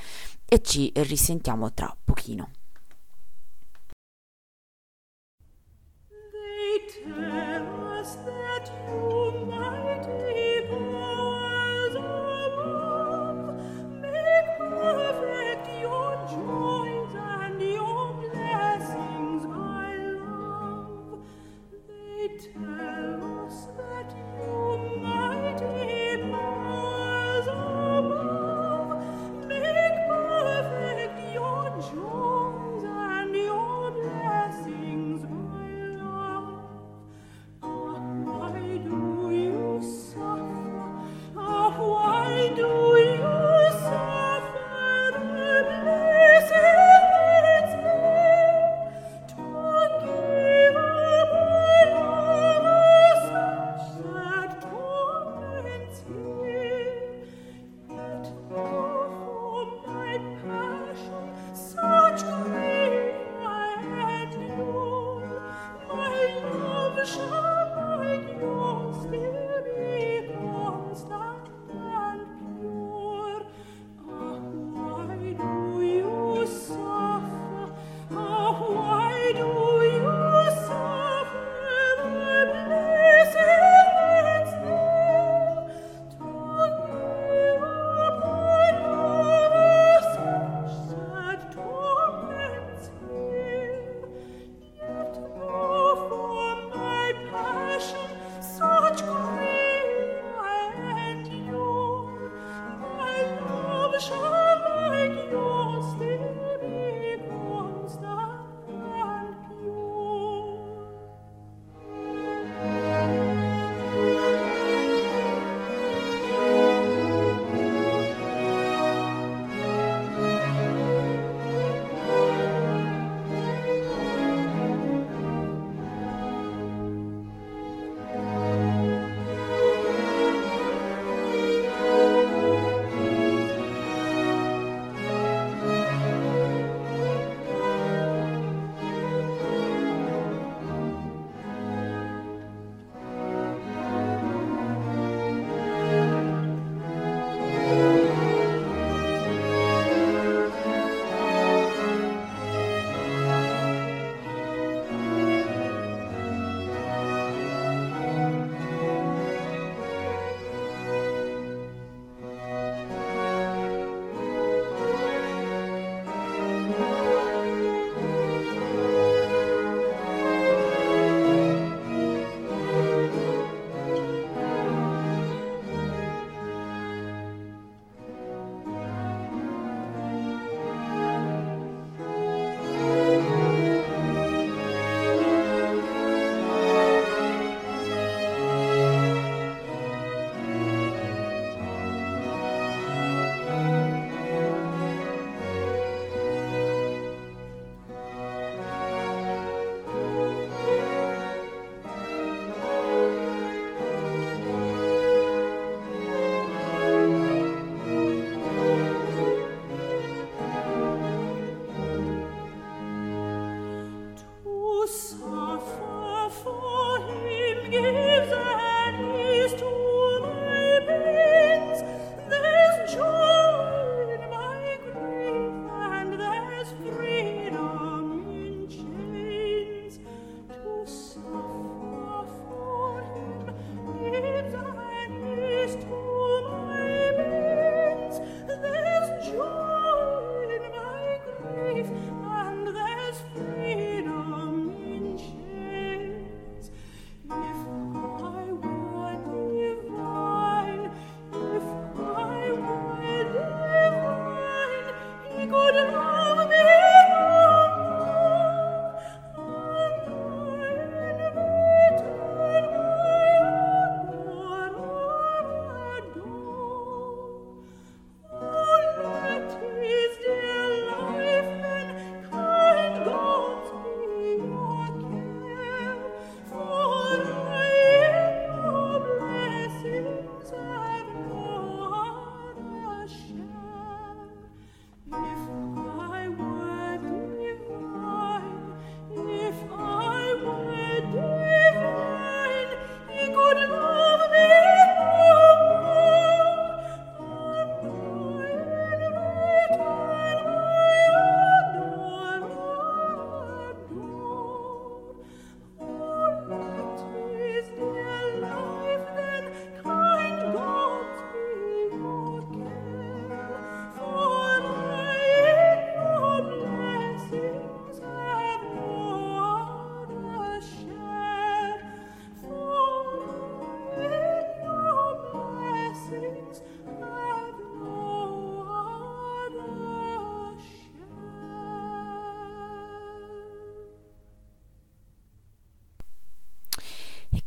e ci risentiamo tra pochino. They tell forever.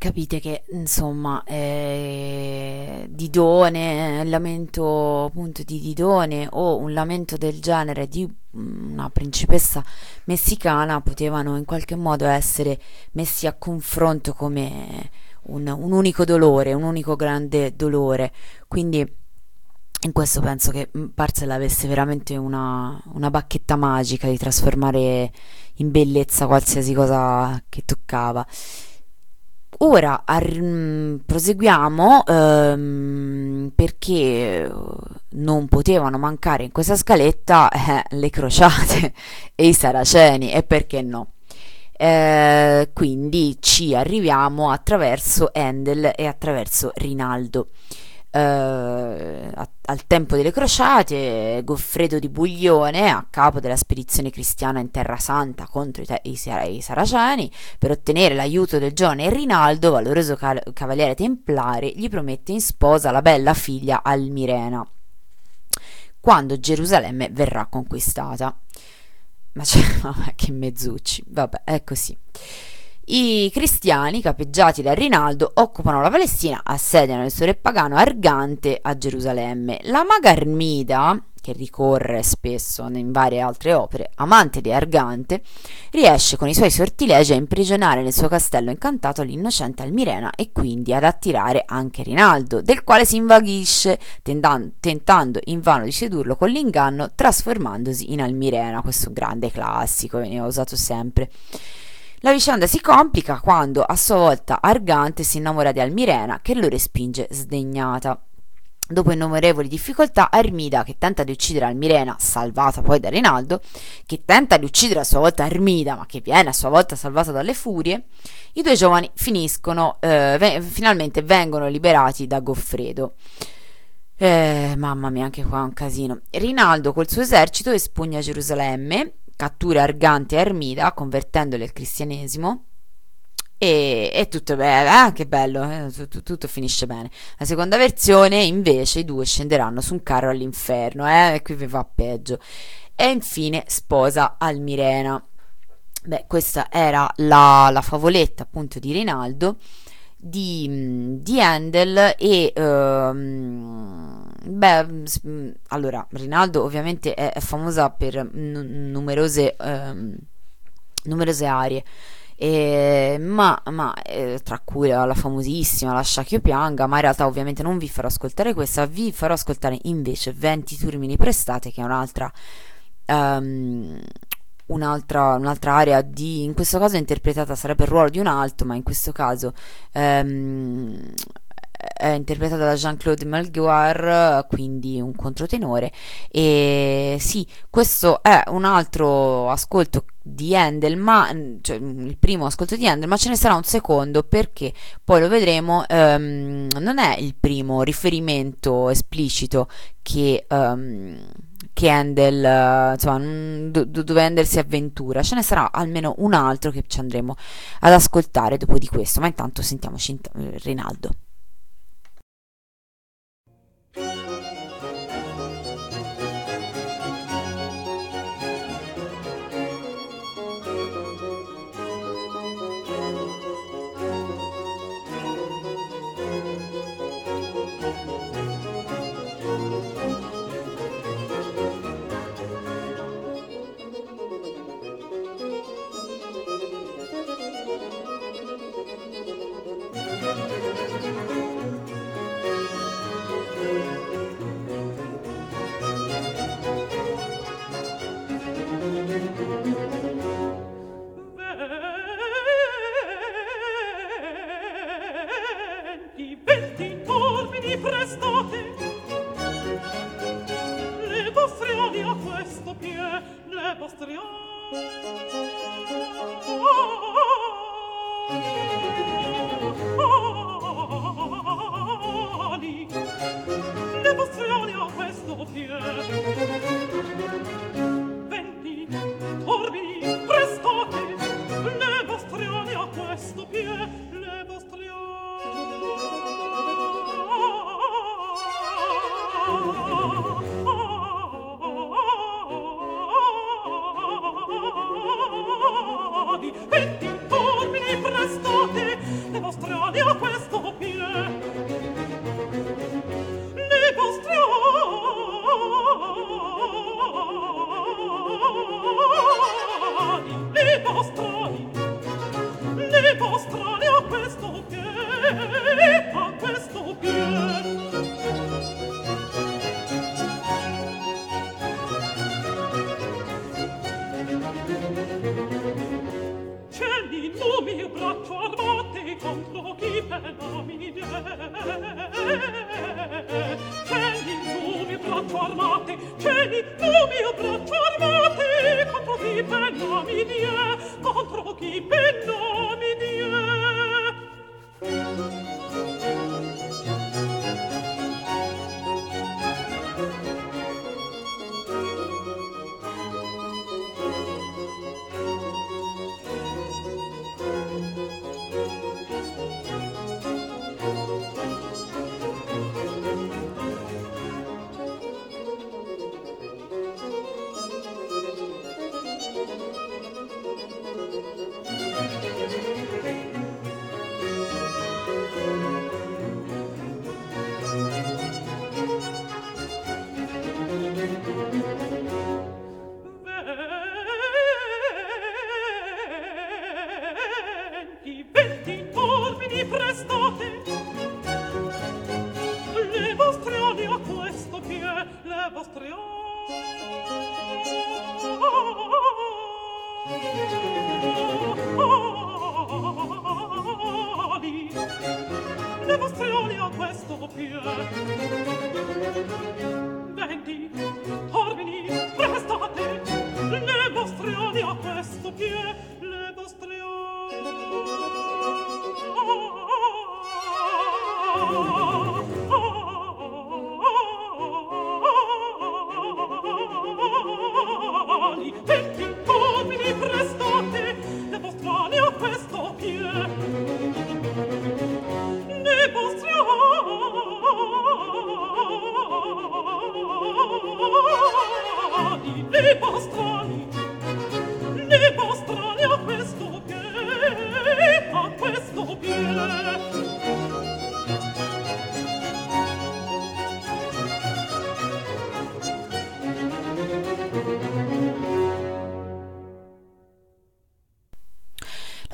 Capite che insomma eh, Didone, il lamento appunto di Didone o un lamento del genere di una principessa messicana potevano in qualche modo essere messi a confronto come un, un unico dolore, un unico grande dolore. Quindi in questo penso che Parcel avesse veramente una, una bacchetta magica di trasformare in bellezza qualsiasi cosa che toccava. Ora ar- mm, proseguiamo ehm, perché non potevano mancare in questa scaletta eh, le crociate e i saraceni e perché no. Eh, quindi ci arriviamo attraverso Endel e attraverso Rinaldo eh, al tempo delle crociate, Goffredo di Buglione, a capo della spedizione cristiana in Terra Santa contro i, i, i Saraceni, per ottenere l'aiuto del giovane Rinaldo, valoroso cal- cavaliere templare, gli promette in sposa la bella figlia Almirena, quando Gerusalemme verrà conquistata. Ma c'è, che mezzucci, vabbè, è così. I cristiani, capeggiati da Rinaldo, occupano la Palestina, assediano il suo re pagano Argante a Gerusalemme. La maga Armida, che ricorre spesso in varie altre opere, amante di Argante, riesce con i suoi sortilegi a imprigionare nel suo castello incantato l'innocente Almirena e quindi ad attirare anche Rinaldo, del quale si invaghisce, tentando invano di sedurlo con l'inganno, trasformandosi in Almirena. Questo grande classico, veniva usato sempre. La vicenda si complica quando a sua volta Argante si innamora di Almirena che lo respinge sdegnata. Dopo innumerevoli difficoltà, Armida, che tenta di uccidere Almirena, salvata poi da Rinaldo, che tenta di uccidere a sua volta Armida, ma che viene a sua volta salvata dalle furie, i due giovani finiscono, eh, ve- finalmente vengono liberati da Goffredo. Eh, mamma mia, anche qua è un casino. Rinaldo col suo esercito espugna Gerusalemme cattura Argante e Armida convertendoli al cristianesimo e, e tutto bene, ah, che bello, eh, tutto, tutto, finisce bene. La seconda versione invece i due scenderanno su un carro all'inferno, eh, e qui vi va peggio. E infine sposa Almirena. Beh, questa era la, la favoletta appunto di Rinaldo di, di Handel e um, beh allora Rinaldo ovviamente è, è famosa per n- numerose um, numerose arie eh, ma, ma eh, tra cui la, la famosissima Lascia che io pianga ma in realtà ovviamente non vi farò ascoltare questa vi farò ascoltare invece 20 turmini prestate che è un'altra um, un'altra, un'altra area di, in questo caso interpretata sarebbe il ruolo di un alto, ma in questo caso ehm, è interpretata da Jean-Claude Melguar, quindi un controtenore. E sì, questo è un altro ascolto di Handel, ma cioè, il primo ascolto di Handel, ma ce ne sarà un secondo perché poi lo vedremo. Um, non è il primo riferimento esplicito che. Um, che Handel, insomma, dove Handel si avventura. Ce ne sarà almeno un altro che ci andremo ad ascoltare dopo di questo, ma intanto sentiamoci Rinaldo. Dieu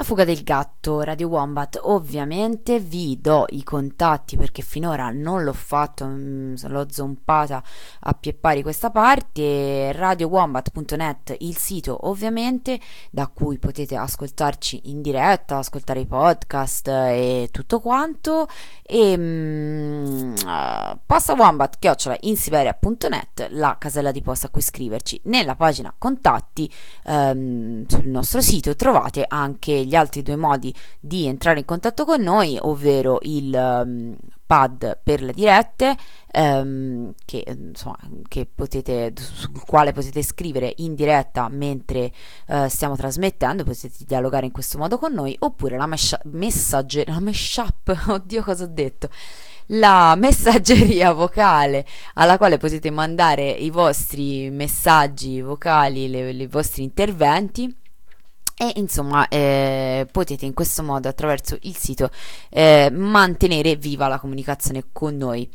fuga del gatto, Radio Wombat, ovviamente vi do i contatti perché finora non l'ho fatto, mh, mm, l'ho zompata a pie pari questa parte, radiowombat.net il sito ovviamente da cui potete ascoltarci in diretta, ascoltare i podcast e tutto quanto. E mh, uh, posta wombat chiocciola insiberia.net la casella di posta a cui scriverci. Nella pagina contatti um, sul nostro sito trovate anche gli altri due modi di entrare in contatto con noi, ovvero il um, pad per le dirette um, che, insomma, che potete, sul quale potete scrivere in diretta mentre uh, stiamo trasmettendo, potete dialogare in questo modo con noi, oppure la, mesha- messagge- la mashup, oddio cosa ho detto, la messaggeria vocale alla quale potete mandare i vostri messaggi vocali, le, i vostri interventi e insomma eh, potete in questo modo attraverso il sito eh, mantenere viva la comunicazione con noi.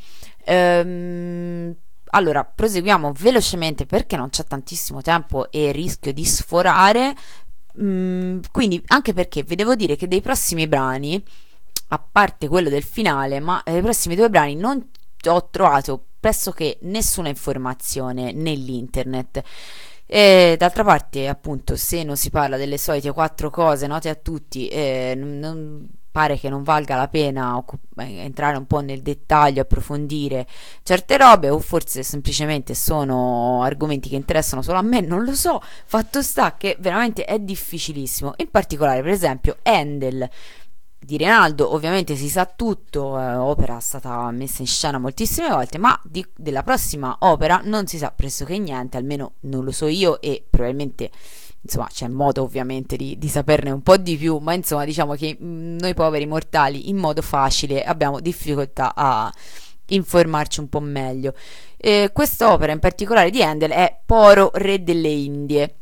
Ehm, allora, proseguiamo velocemente perché non c'è tantissimo tempo e rischio di sforare. Mm, quindi, anche perché vi devo dire che dei prossimi brani, a parte quello del finale, ma eh, dei prossimi due brani non ho trovato pressoché nessuna informazione nell'internet. E d'altra parte, appunto, se non si parla delle solite quattro cose note a tutti, eh, non, pare che non valga la pena occup- eh, entrare un po' nel dettaglio, approfondire certe robe, o forse semplicemente sono argomenti che interessano solo a me, non lo so. Fatto sta che veramente è difficilissimo. In particolare, per esempio, Handel di Rinaldo ovviamente si sa tutto, eh, opera è stata messa in scena moltissime volte, ma di, della prossima opera non si sa pressoché niente, almeno non lo so io e probabilmente insomma c'è modo ovviamente di, di, saperne un po' di più, ma insomma diciamo che mm, noi poveri mortali in modo facile abbiamo difficoltà a
informarci un po' meglio. Eh, quest'opera in particolare di Handel è Poro, re delle Indie.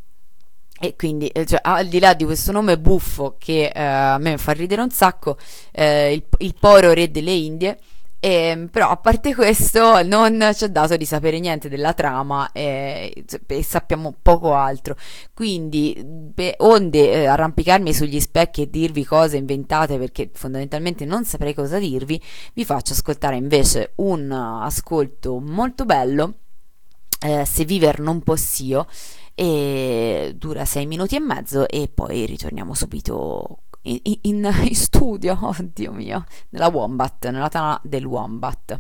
E quindi, eh, cioè, al di là di questo nome buffo che eh, a me fa ridere un sacco, eh, il, il Poro, re delle Indie, e, ehm, però a parte questo non ci è dato di sapere niente della trama e, e sappiamo poco altro. Quindi, beh, onde eh, arrampicarmi sugli specchi e dirvi cose inventate perché fondamentalmente non saprei cosa dirvi, vi faccio ascoltare invece un ascolto molto bello, eh, Se viver non possio, e dura sei minuti e mezzo e poi ritorniamo subito in, in, in studio, oddio mio, nella Wombat, nella tana del Wombat.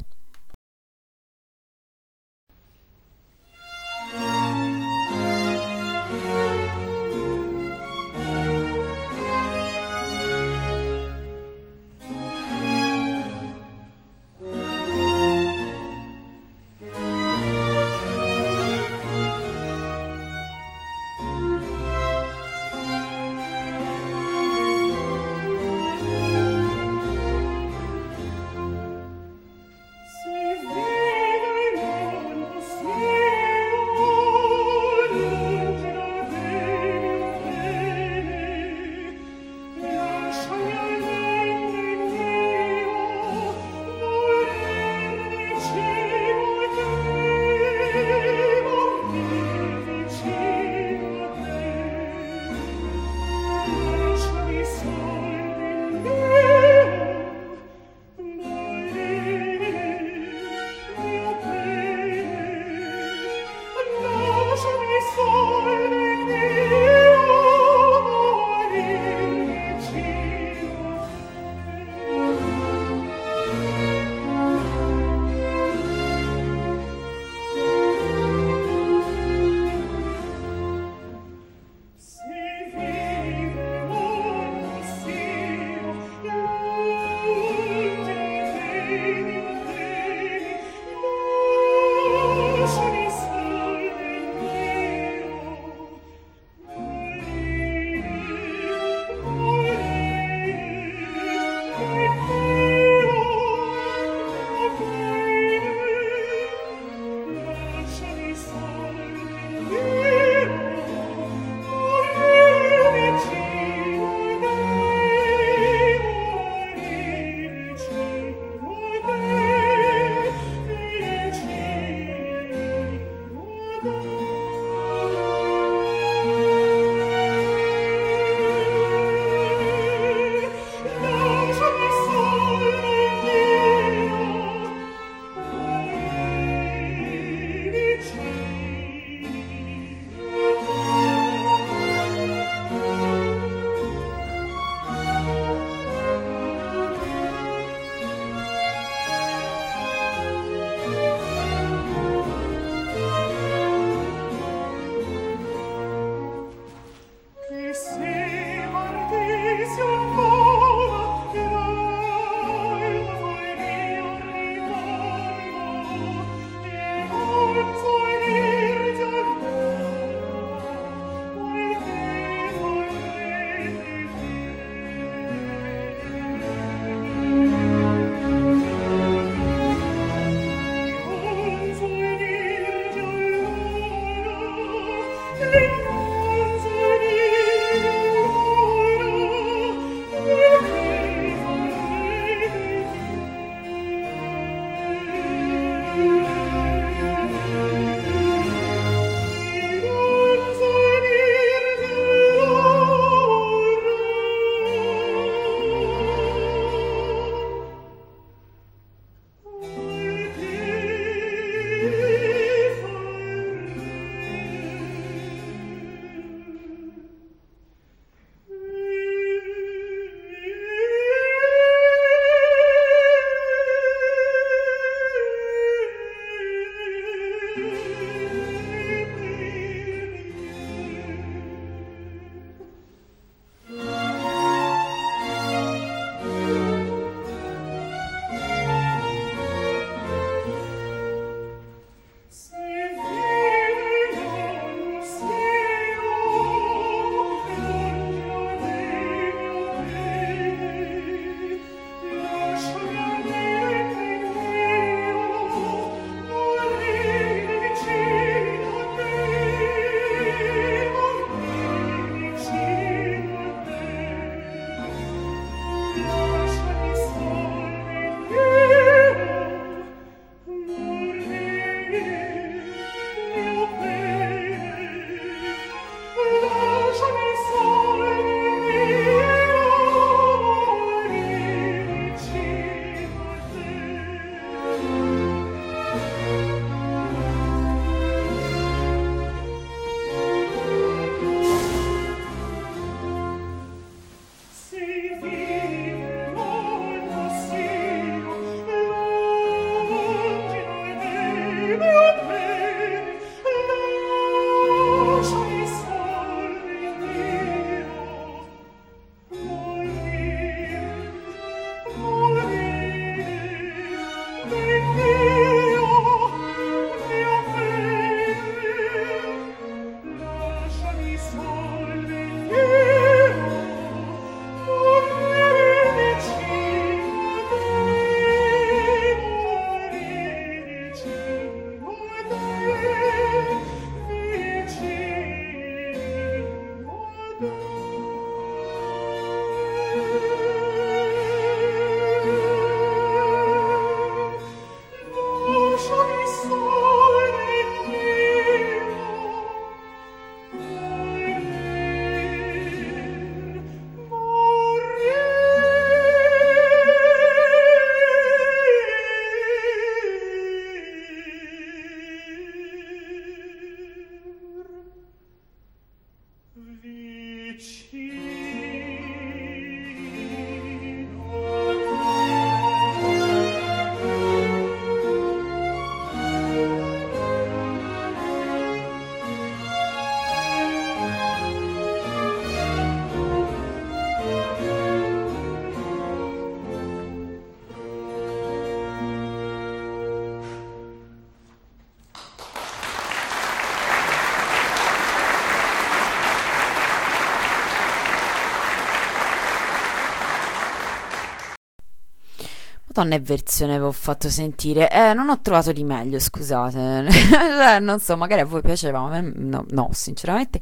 Madonna, che versione avevo fatto sentire? Eh, non ho trovato di meglio, scusate. Eh, non so, magari a voi piaceva, ma no, no sinceramente.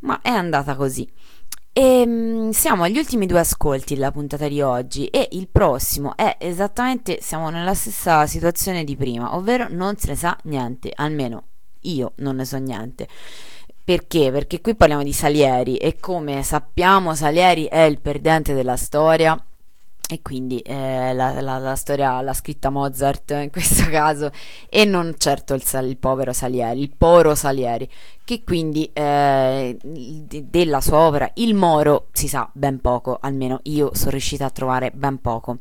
Ma è andata così. E ehm, siamo agli ultimi due ascolti della puntata di oggi e il prossimo è esattamente, siamo nella stessa situazione di prima, ovvero non se ne sa niente, almeno io non ne so niente. Perché? Perché qui parliamo di Salieri e come sappiamo Salieri è il perdente della storia e quindi eh, la, la, la, storia l'ha scritta Mozart in questo caso e non certo il, il povero Salieri, il poro Salieri, che quindi eh, della sua opera Il Moro si sa ben poco, almeno io sono riuscita a trovare ben poco.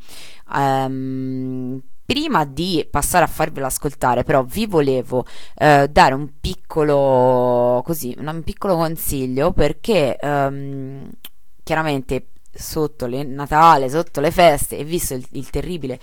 Um, prima di passare a farvelo ascoltare, però vi volevo eh, dare un piccolo, così, un piccolo consiglio perché um, chiaramente sotto le Natale, sotto le feste e visto il, il terribile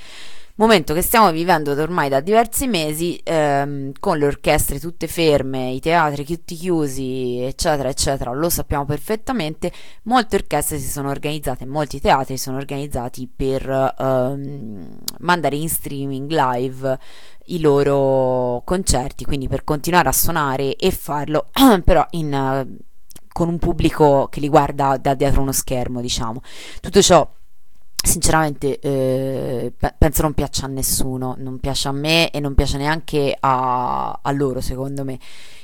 momento che stiamo vivendo ormai da diversi mesi ehm, con le orchestre tutte ferme, i teatri tutti chiusi, eccetera, eccetera, lo sappiamo perfettamente, molte orchestre si sono organizzate, molti teatri si sono organizzati per ehm, mandare in streaming live i loro concerti, quindi per continuare a suonare e farlo però in con un pubblico che li guarda da dietro uno schermo, diciamo. Tutto ciò sinceramente eh, penso non piaccia a nessuno, non piace a me e non piace neanche a, a loro, secondo me.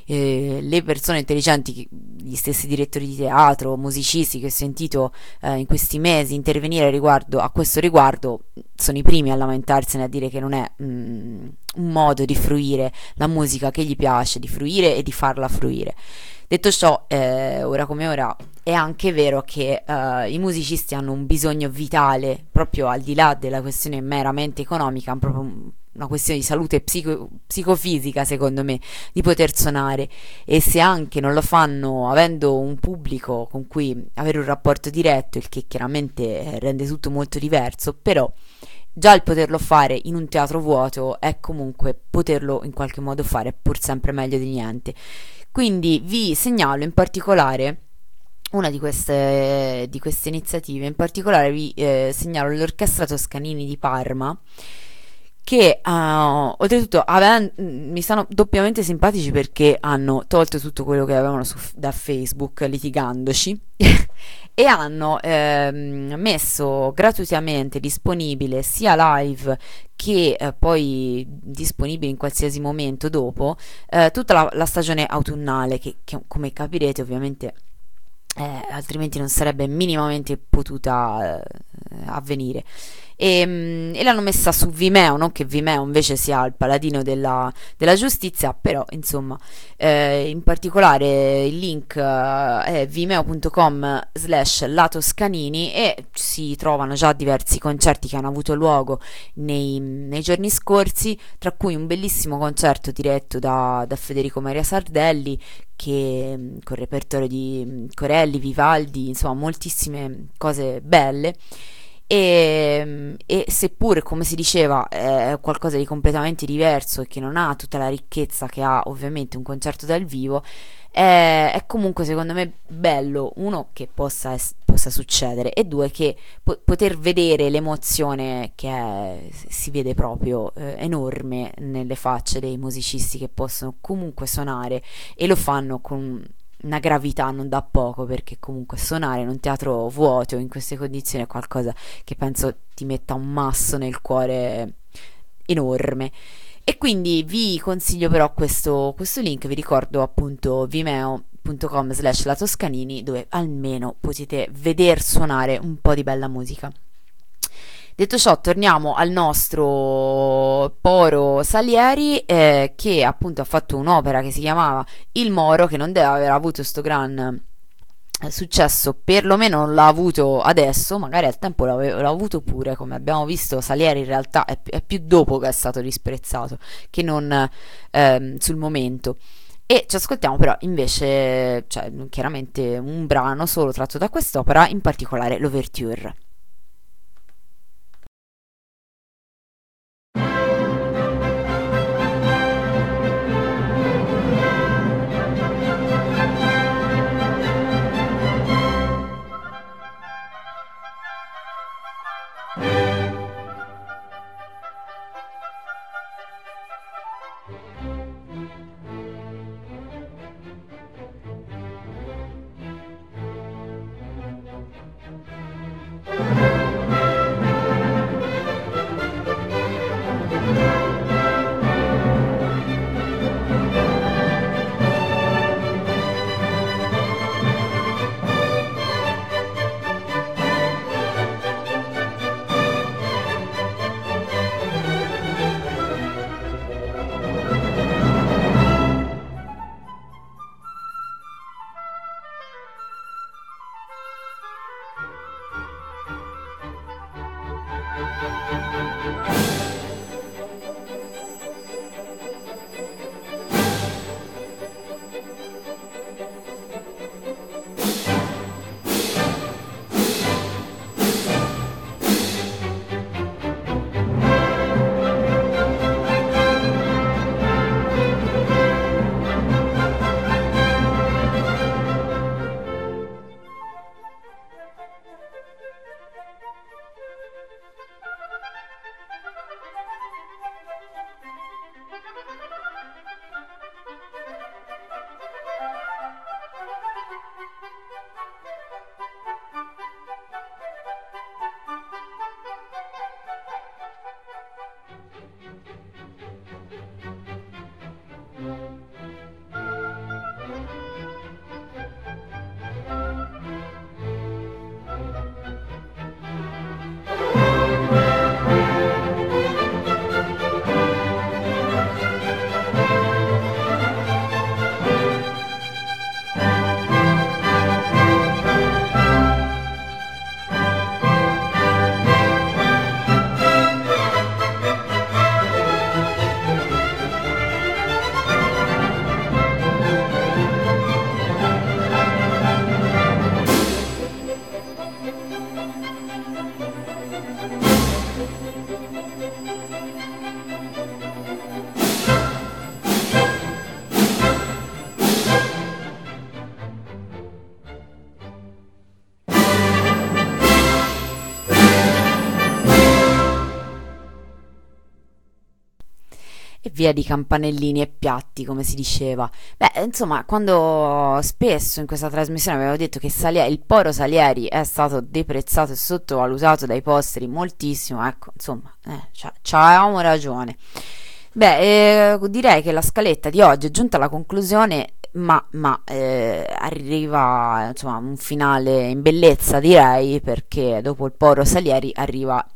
Eh, le persone intelligenti, gli stessi direttori di teatro, musicisti che ho sentito eh, in questi mesi intervenire riguardo, a questo riguardo, sono i primi a lamentarsene, a dire che non è mm, un modo di fruire la musica che gli piace, di fruire e di farla fruire. Detto ciò, eh, ora come ora, è anche vero che eh, i musicisti hanno un bisogno vitale, proprio al di là della questione meramente economica, proprio una questione di salute psico- psicofisica, secondo me, di poter suonare. E se anche non lo fanno avendo un pubblico con cui avere un rapporto diretto, il che chiaramente eh, rende tutto molto diverso, però già il poterlo fare in un teatro vuoto è comunque poterlo in qualche modo fare pur sempre meglio di niente. Quindi vi segnalo in particolare una di queste, di queste iniziative, in particolare vi eh, segnalo l'Orchestra Toscanini di Parma che uh, oltretutto ave- mi stanno doppiamente simpatici perché hanno tolto tutto quello che avevano su, da Facebook litigandoci e hanno ehm, messo gratuitamente disponibile sia live che eh, poi disponibile in qualsiasi momento dopo eh, tutta la, la, stagione autunnale che, che, come capirete ovviamente eh, altrimenti non sarebbe minimamente potuta eh, avvenire e, mm, e, l'hanno messa su Vimeo, non che Vimeo invece sia il paladino della, della giustizia, però insomma, eh, in particolare il link eh, è vimeo.com slash latoscanini e si trovano già diversi concerti che hanno avuto luogo nei, nei giorni scorsi, tra cui un bellissimo concerto diretto da, da Federico Maria Sardelli che con repertorio di Corelli, Vivaldi, insomma moltissime cose belle e, mm, e, seppur, come si diceva, è qualcosa di completamente diverso e che non ha tutta la ricchezza che ha ovviamente un concerto dal vivo, è, è comunque secondo me bello, uno, che possa, es- possa succedere e due, che po- poter vedere l'emozione che è, si vede proprio eh, enorme nelle facce dei musicisti che possono comunque suonare e lo fanno con una gravità non da poco perché comunque suonare in un teatro vuoto in queste condizioni è qualcosa che penso ti metta un masso nel cuore enorme. E quindi vi consiglio però questo, questo link, vi ricordo appunto vimeo.com slash la Toscanini dove almeno potete veder suonare un po' di bella musica. Detto ciò, torniamo al nostro Poro Salieri eh, che appunto ha fatto un'opera che si chiamava Il Moro, che non deve aver avuto questo gran eh, successo, perlomeno non l'ha avuto adesso, magari al tempo l'ha, avuto pure, come abbiamo visto Salieri in realtà è, è, più dopo che è stato disprezzato che non ehm, sul momento. E ci ascoltiamo però invece, cioè, chiaramente un brano solo tratto da quest'opera, in particolare l'Overture. Via di campanellini e piatti, come si diceva. Beh, insomma, quando spesso in questa trasmissione avevo detto che Salieri, il poro Salieri è stato deprezzato e sottovalutato dai posteri moltissimo, ecco, insomma, eh, c'avevamo ragione. Beh, eh, direi che la scaletta di oggi è giunta alla conclusione, ma, ma eh, arriva insomma un finale in bellezza, direi, perché dopo il poro Salieri arriva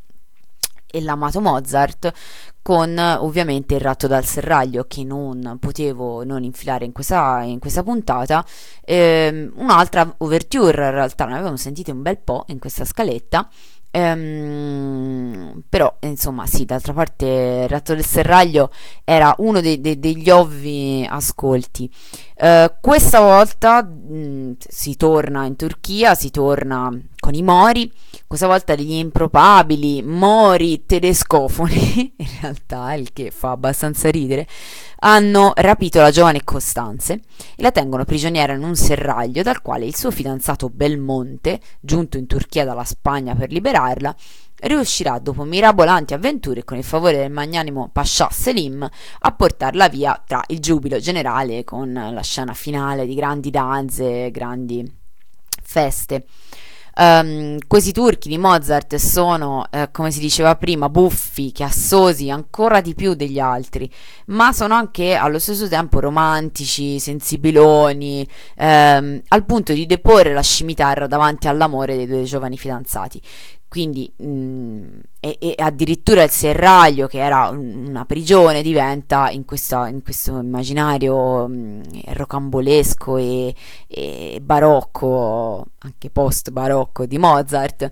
e l'amato Mozart con ovviamente il ratto dal serraglio che non potevo non infilare in questa, in questa puntata. Ehm, un'altra overture in realtà ne avevamo sentite un bel po' in questa scaletta. Ehm, però insomma sì d'altra parte il ratto del serraglio era uno dei, dei, degli ovvi ascolti. Eh, questa volta mh, si torna in Turchia si torna con i Mori, questa volta degli improbabili Mori tedescofoni, in realtà il che fa abbastanza ridere, hanno rapito la giovane Costanze e la tengono prigioniera in un serraglio dal quale il suo fidanzato Belmonte, giunto in Turchia dalla Spagna per liberarla, riuscirà dopo mirabolanti avventure con il favore del magnanimo Pascià Selim a portarla via tra il giubilo generale con la scena finale di grandi danze, grandi feste. Um, questi turchi di Mozart sono, eh, come si diceva prima, buffi, chiassosi ancora di più degli altri, ma sono anche allo stesso tempo romantici, sensibiloni, ehm, al punto di deporre la scimitarra davanti all'amore dei due giovani fidanzati quindi mh, mm, e, e, addirittura il serraglio che era una prigione diventa in, questa, in questo immaginario mh, mm, rocambolesco e, e, barocco anche post barocco di Mozart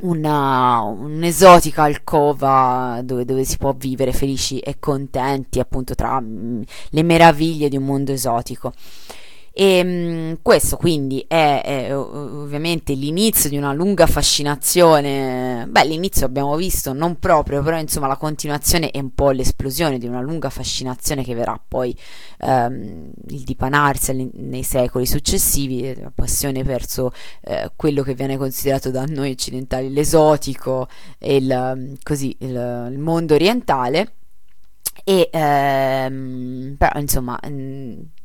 una, un'esotica alcova dove, dove, si può vivere felici e contenti appunto tra mh, mm, le meraviglie di un mondo esotico e ehm, mh, questo quindi è, è, ovviamente l'inizio di una lunga fascinazione. Beh, l'inizio abbiamo visto, non proprio, però insomma la continuazione è un po' l'esplosione di una lunga fascinazione che verrà poi ehm, il dipanarsi nei secoli successivi, la passione verso eh, quello che viene considerato da noi occidentali l'esotico e il, così, il, il mondo orientale. E ehm, però insomma.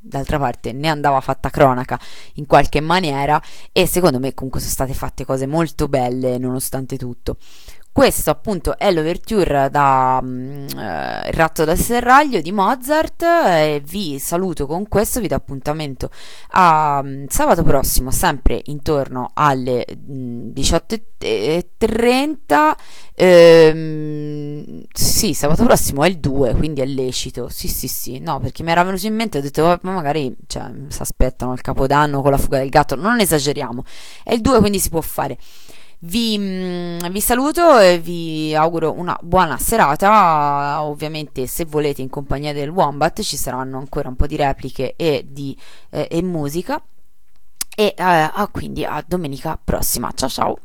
D'altra parte ne andava fatta cronaca in qualche maniera e secondo me comunque sono state fatte cose molto belle nonostante tutto. Questo appunto è l'ouverture da um, Il ratto dal serraglio di Mozart e vi saluto con questo, vi do appuntamento a um, sabato prossimo sempre intorno alle um, 18.30 ehm, sì, sabato prossimo è il 2, quindi è lecito, sì sì sì, no perché mi era venuto in mente ho detto ma magari cioè, si aspettano il capodanno con la fuga del gatto, non esageriamo, è il 2 quindi si può fare. Vi, mm, vi, saluto e vi auguro una buona serata. Ovviamente, se volete, in compagnia del Wombat ci saranno ancora un po' di repliche e, di, eh, e musica. E eh, quindi a domenica prossima. Ciao ciao.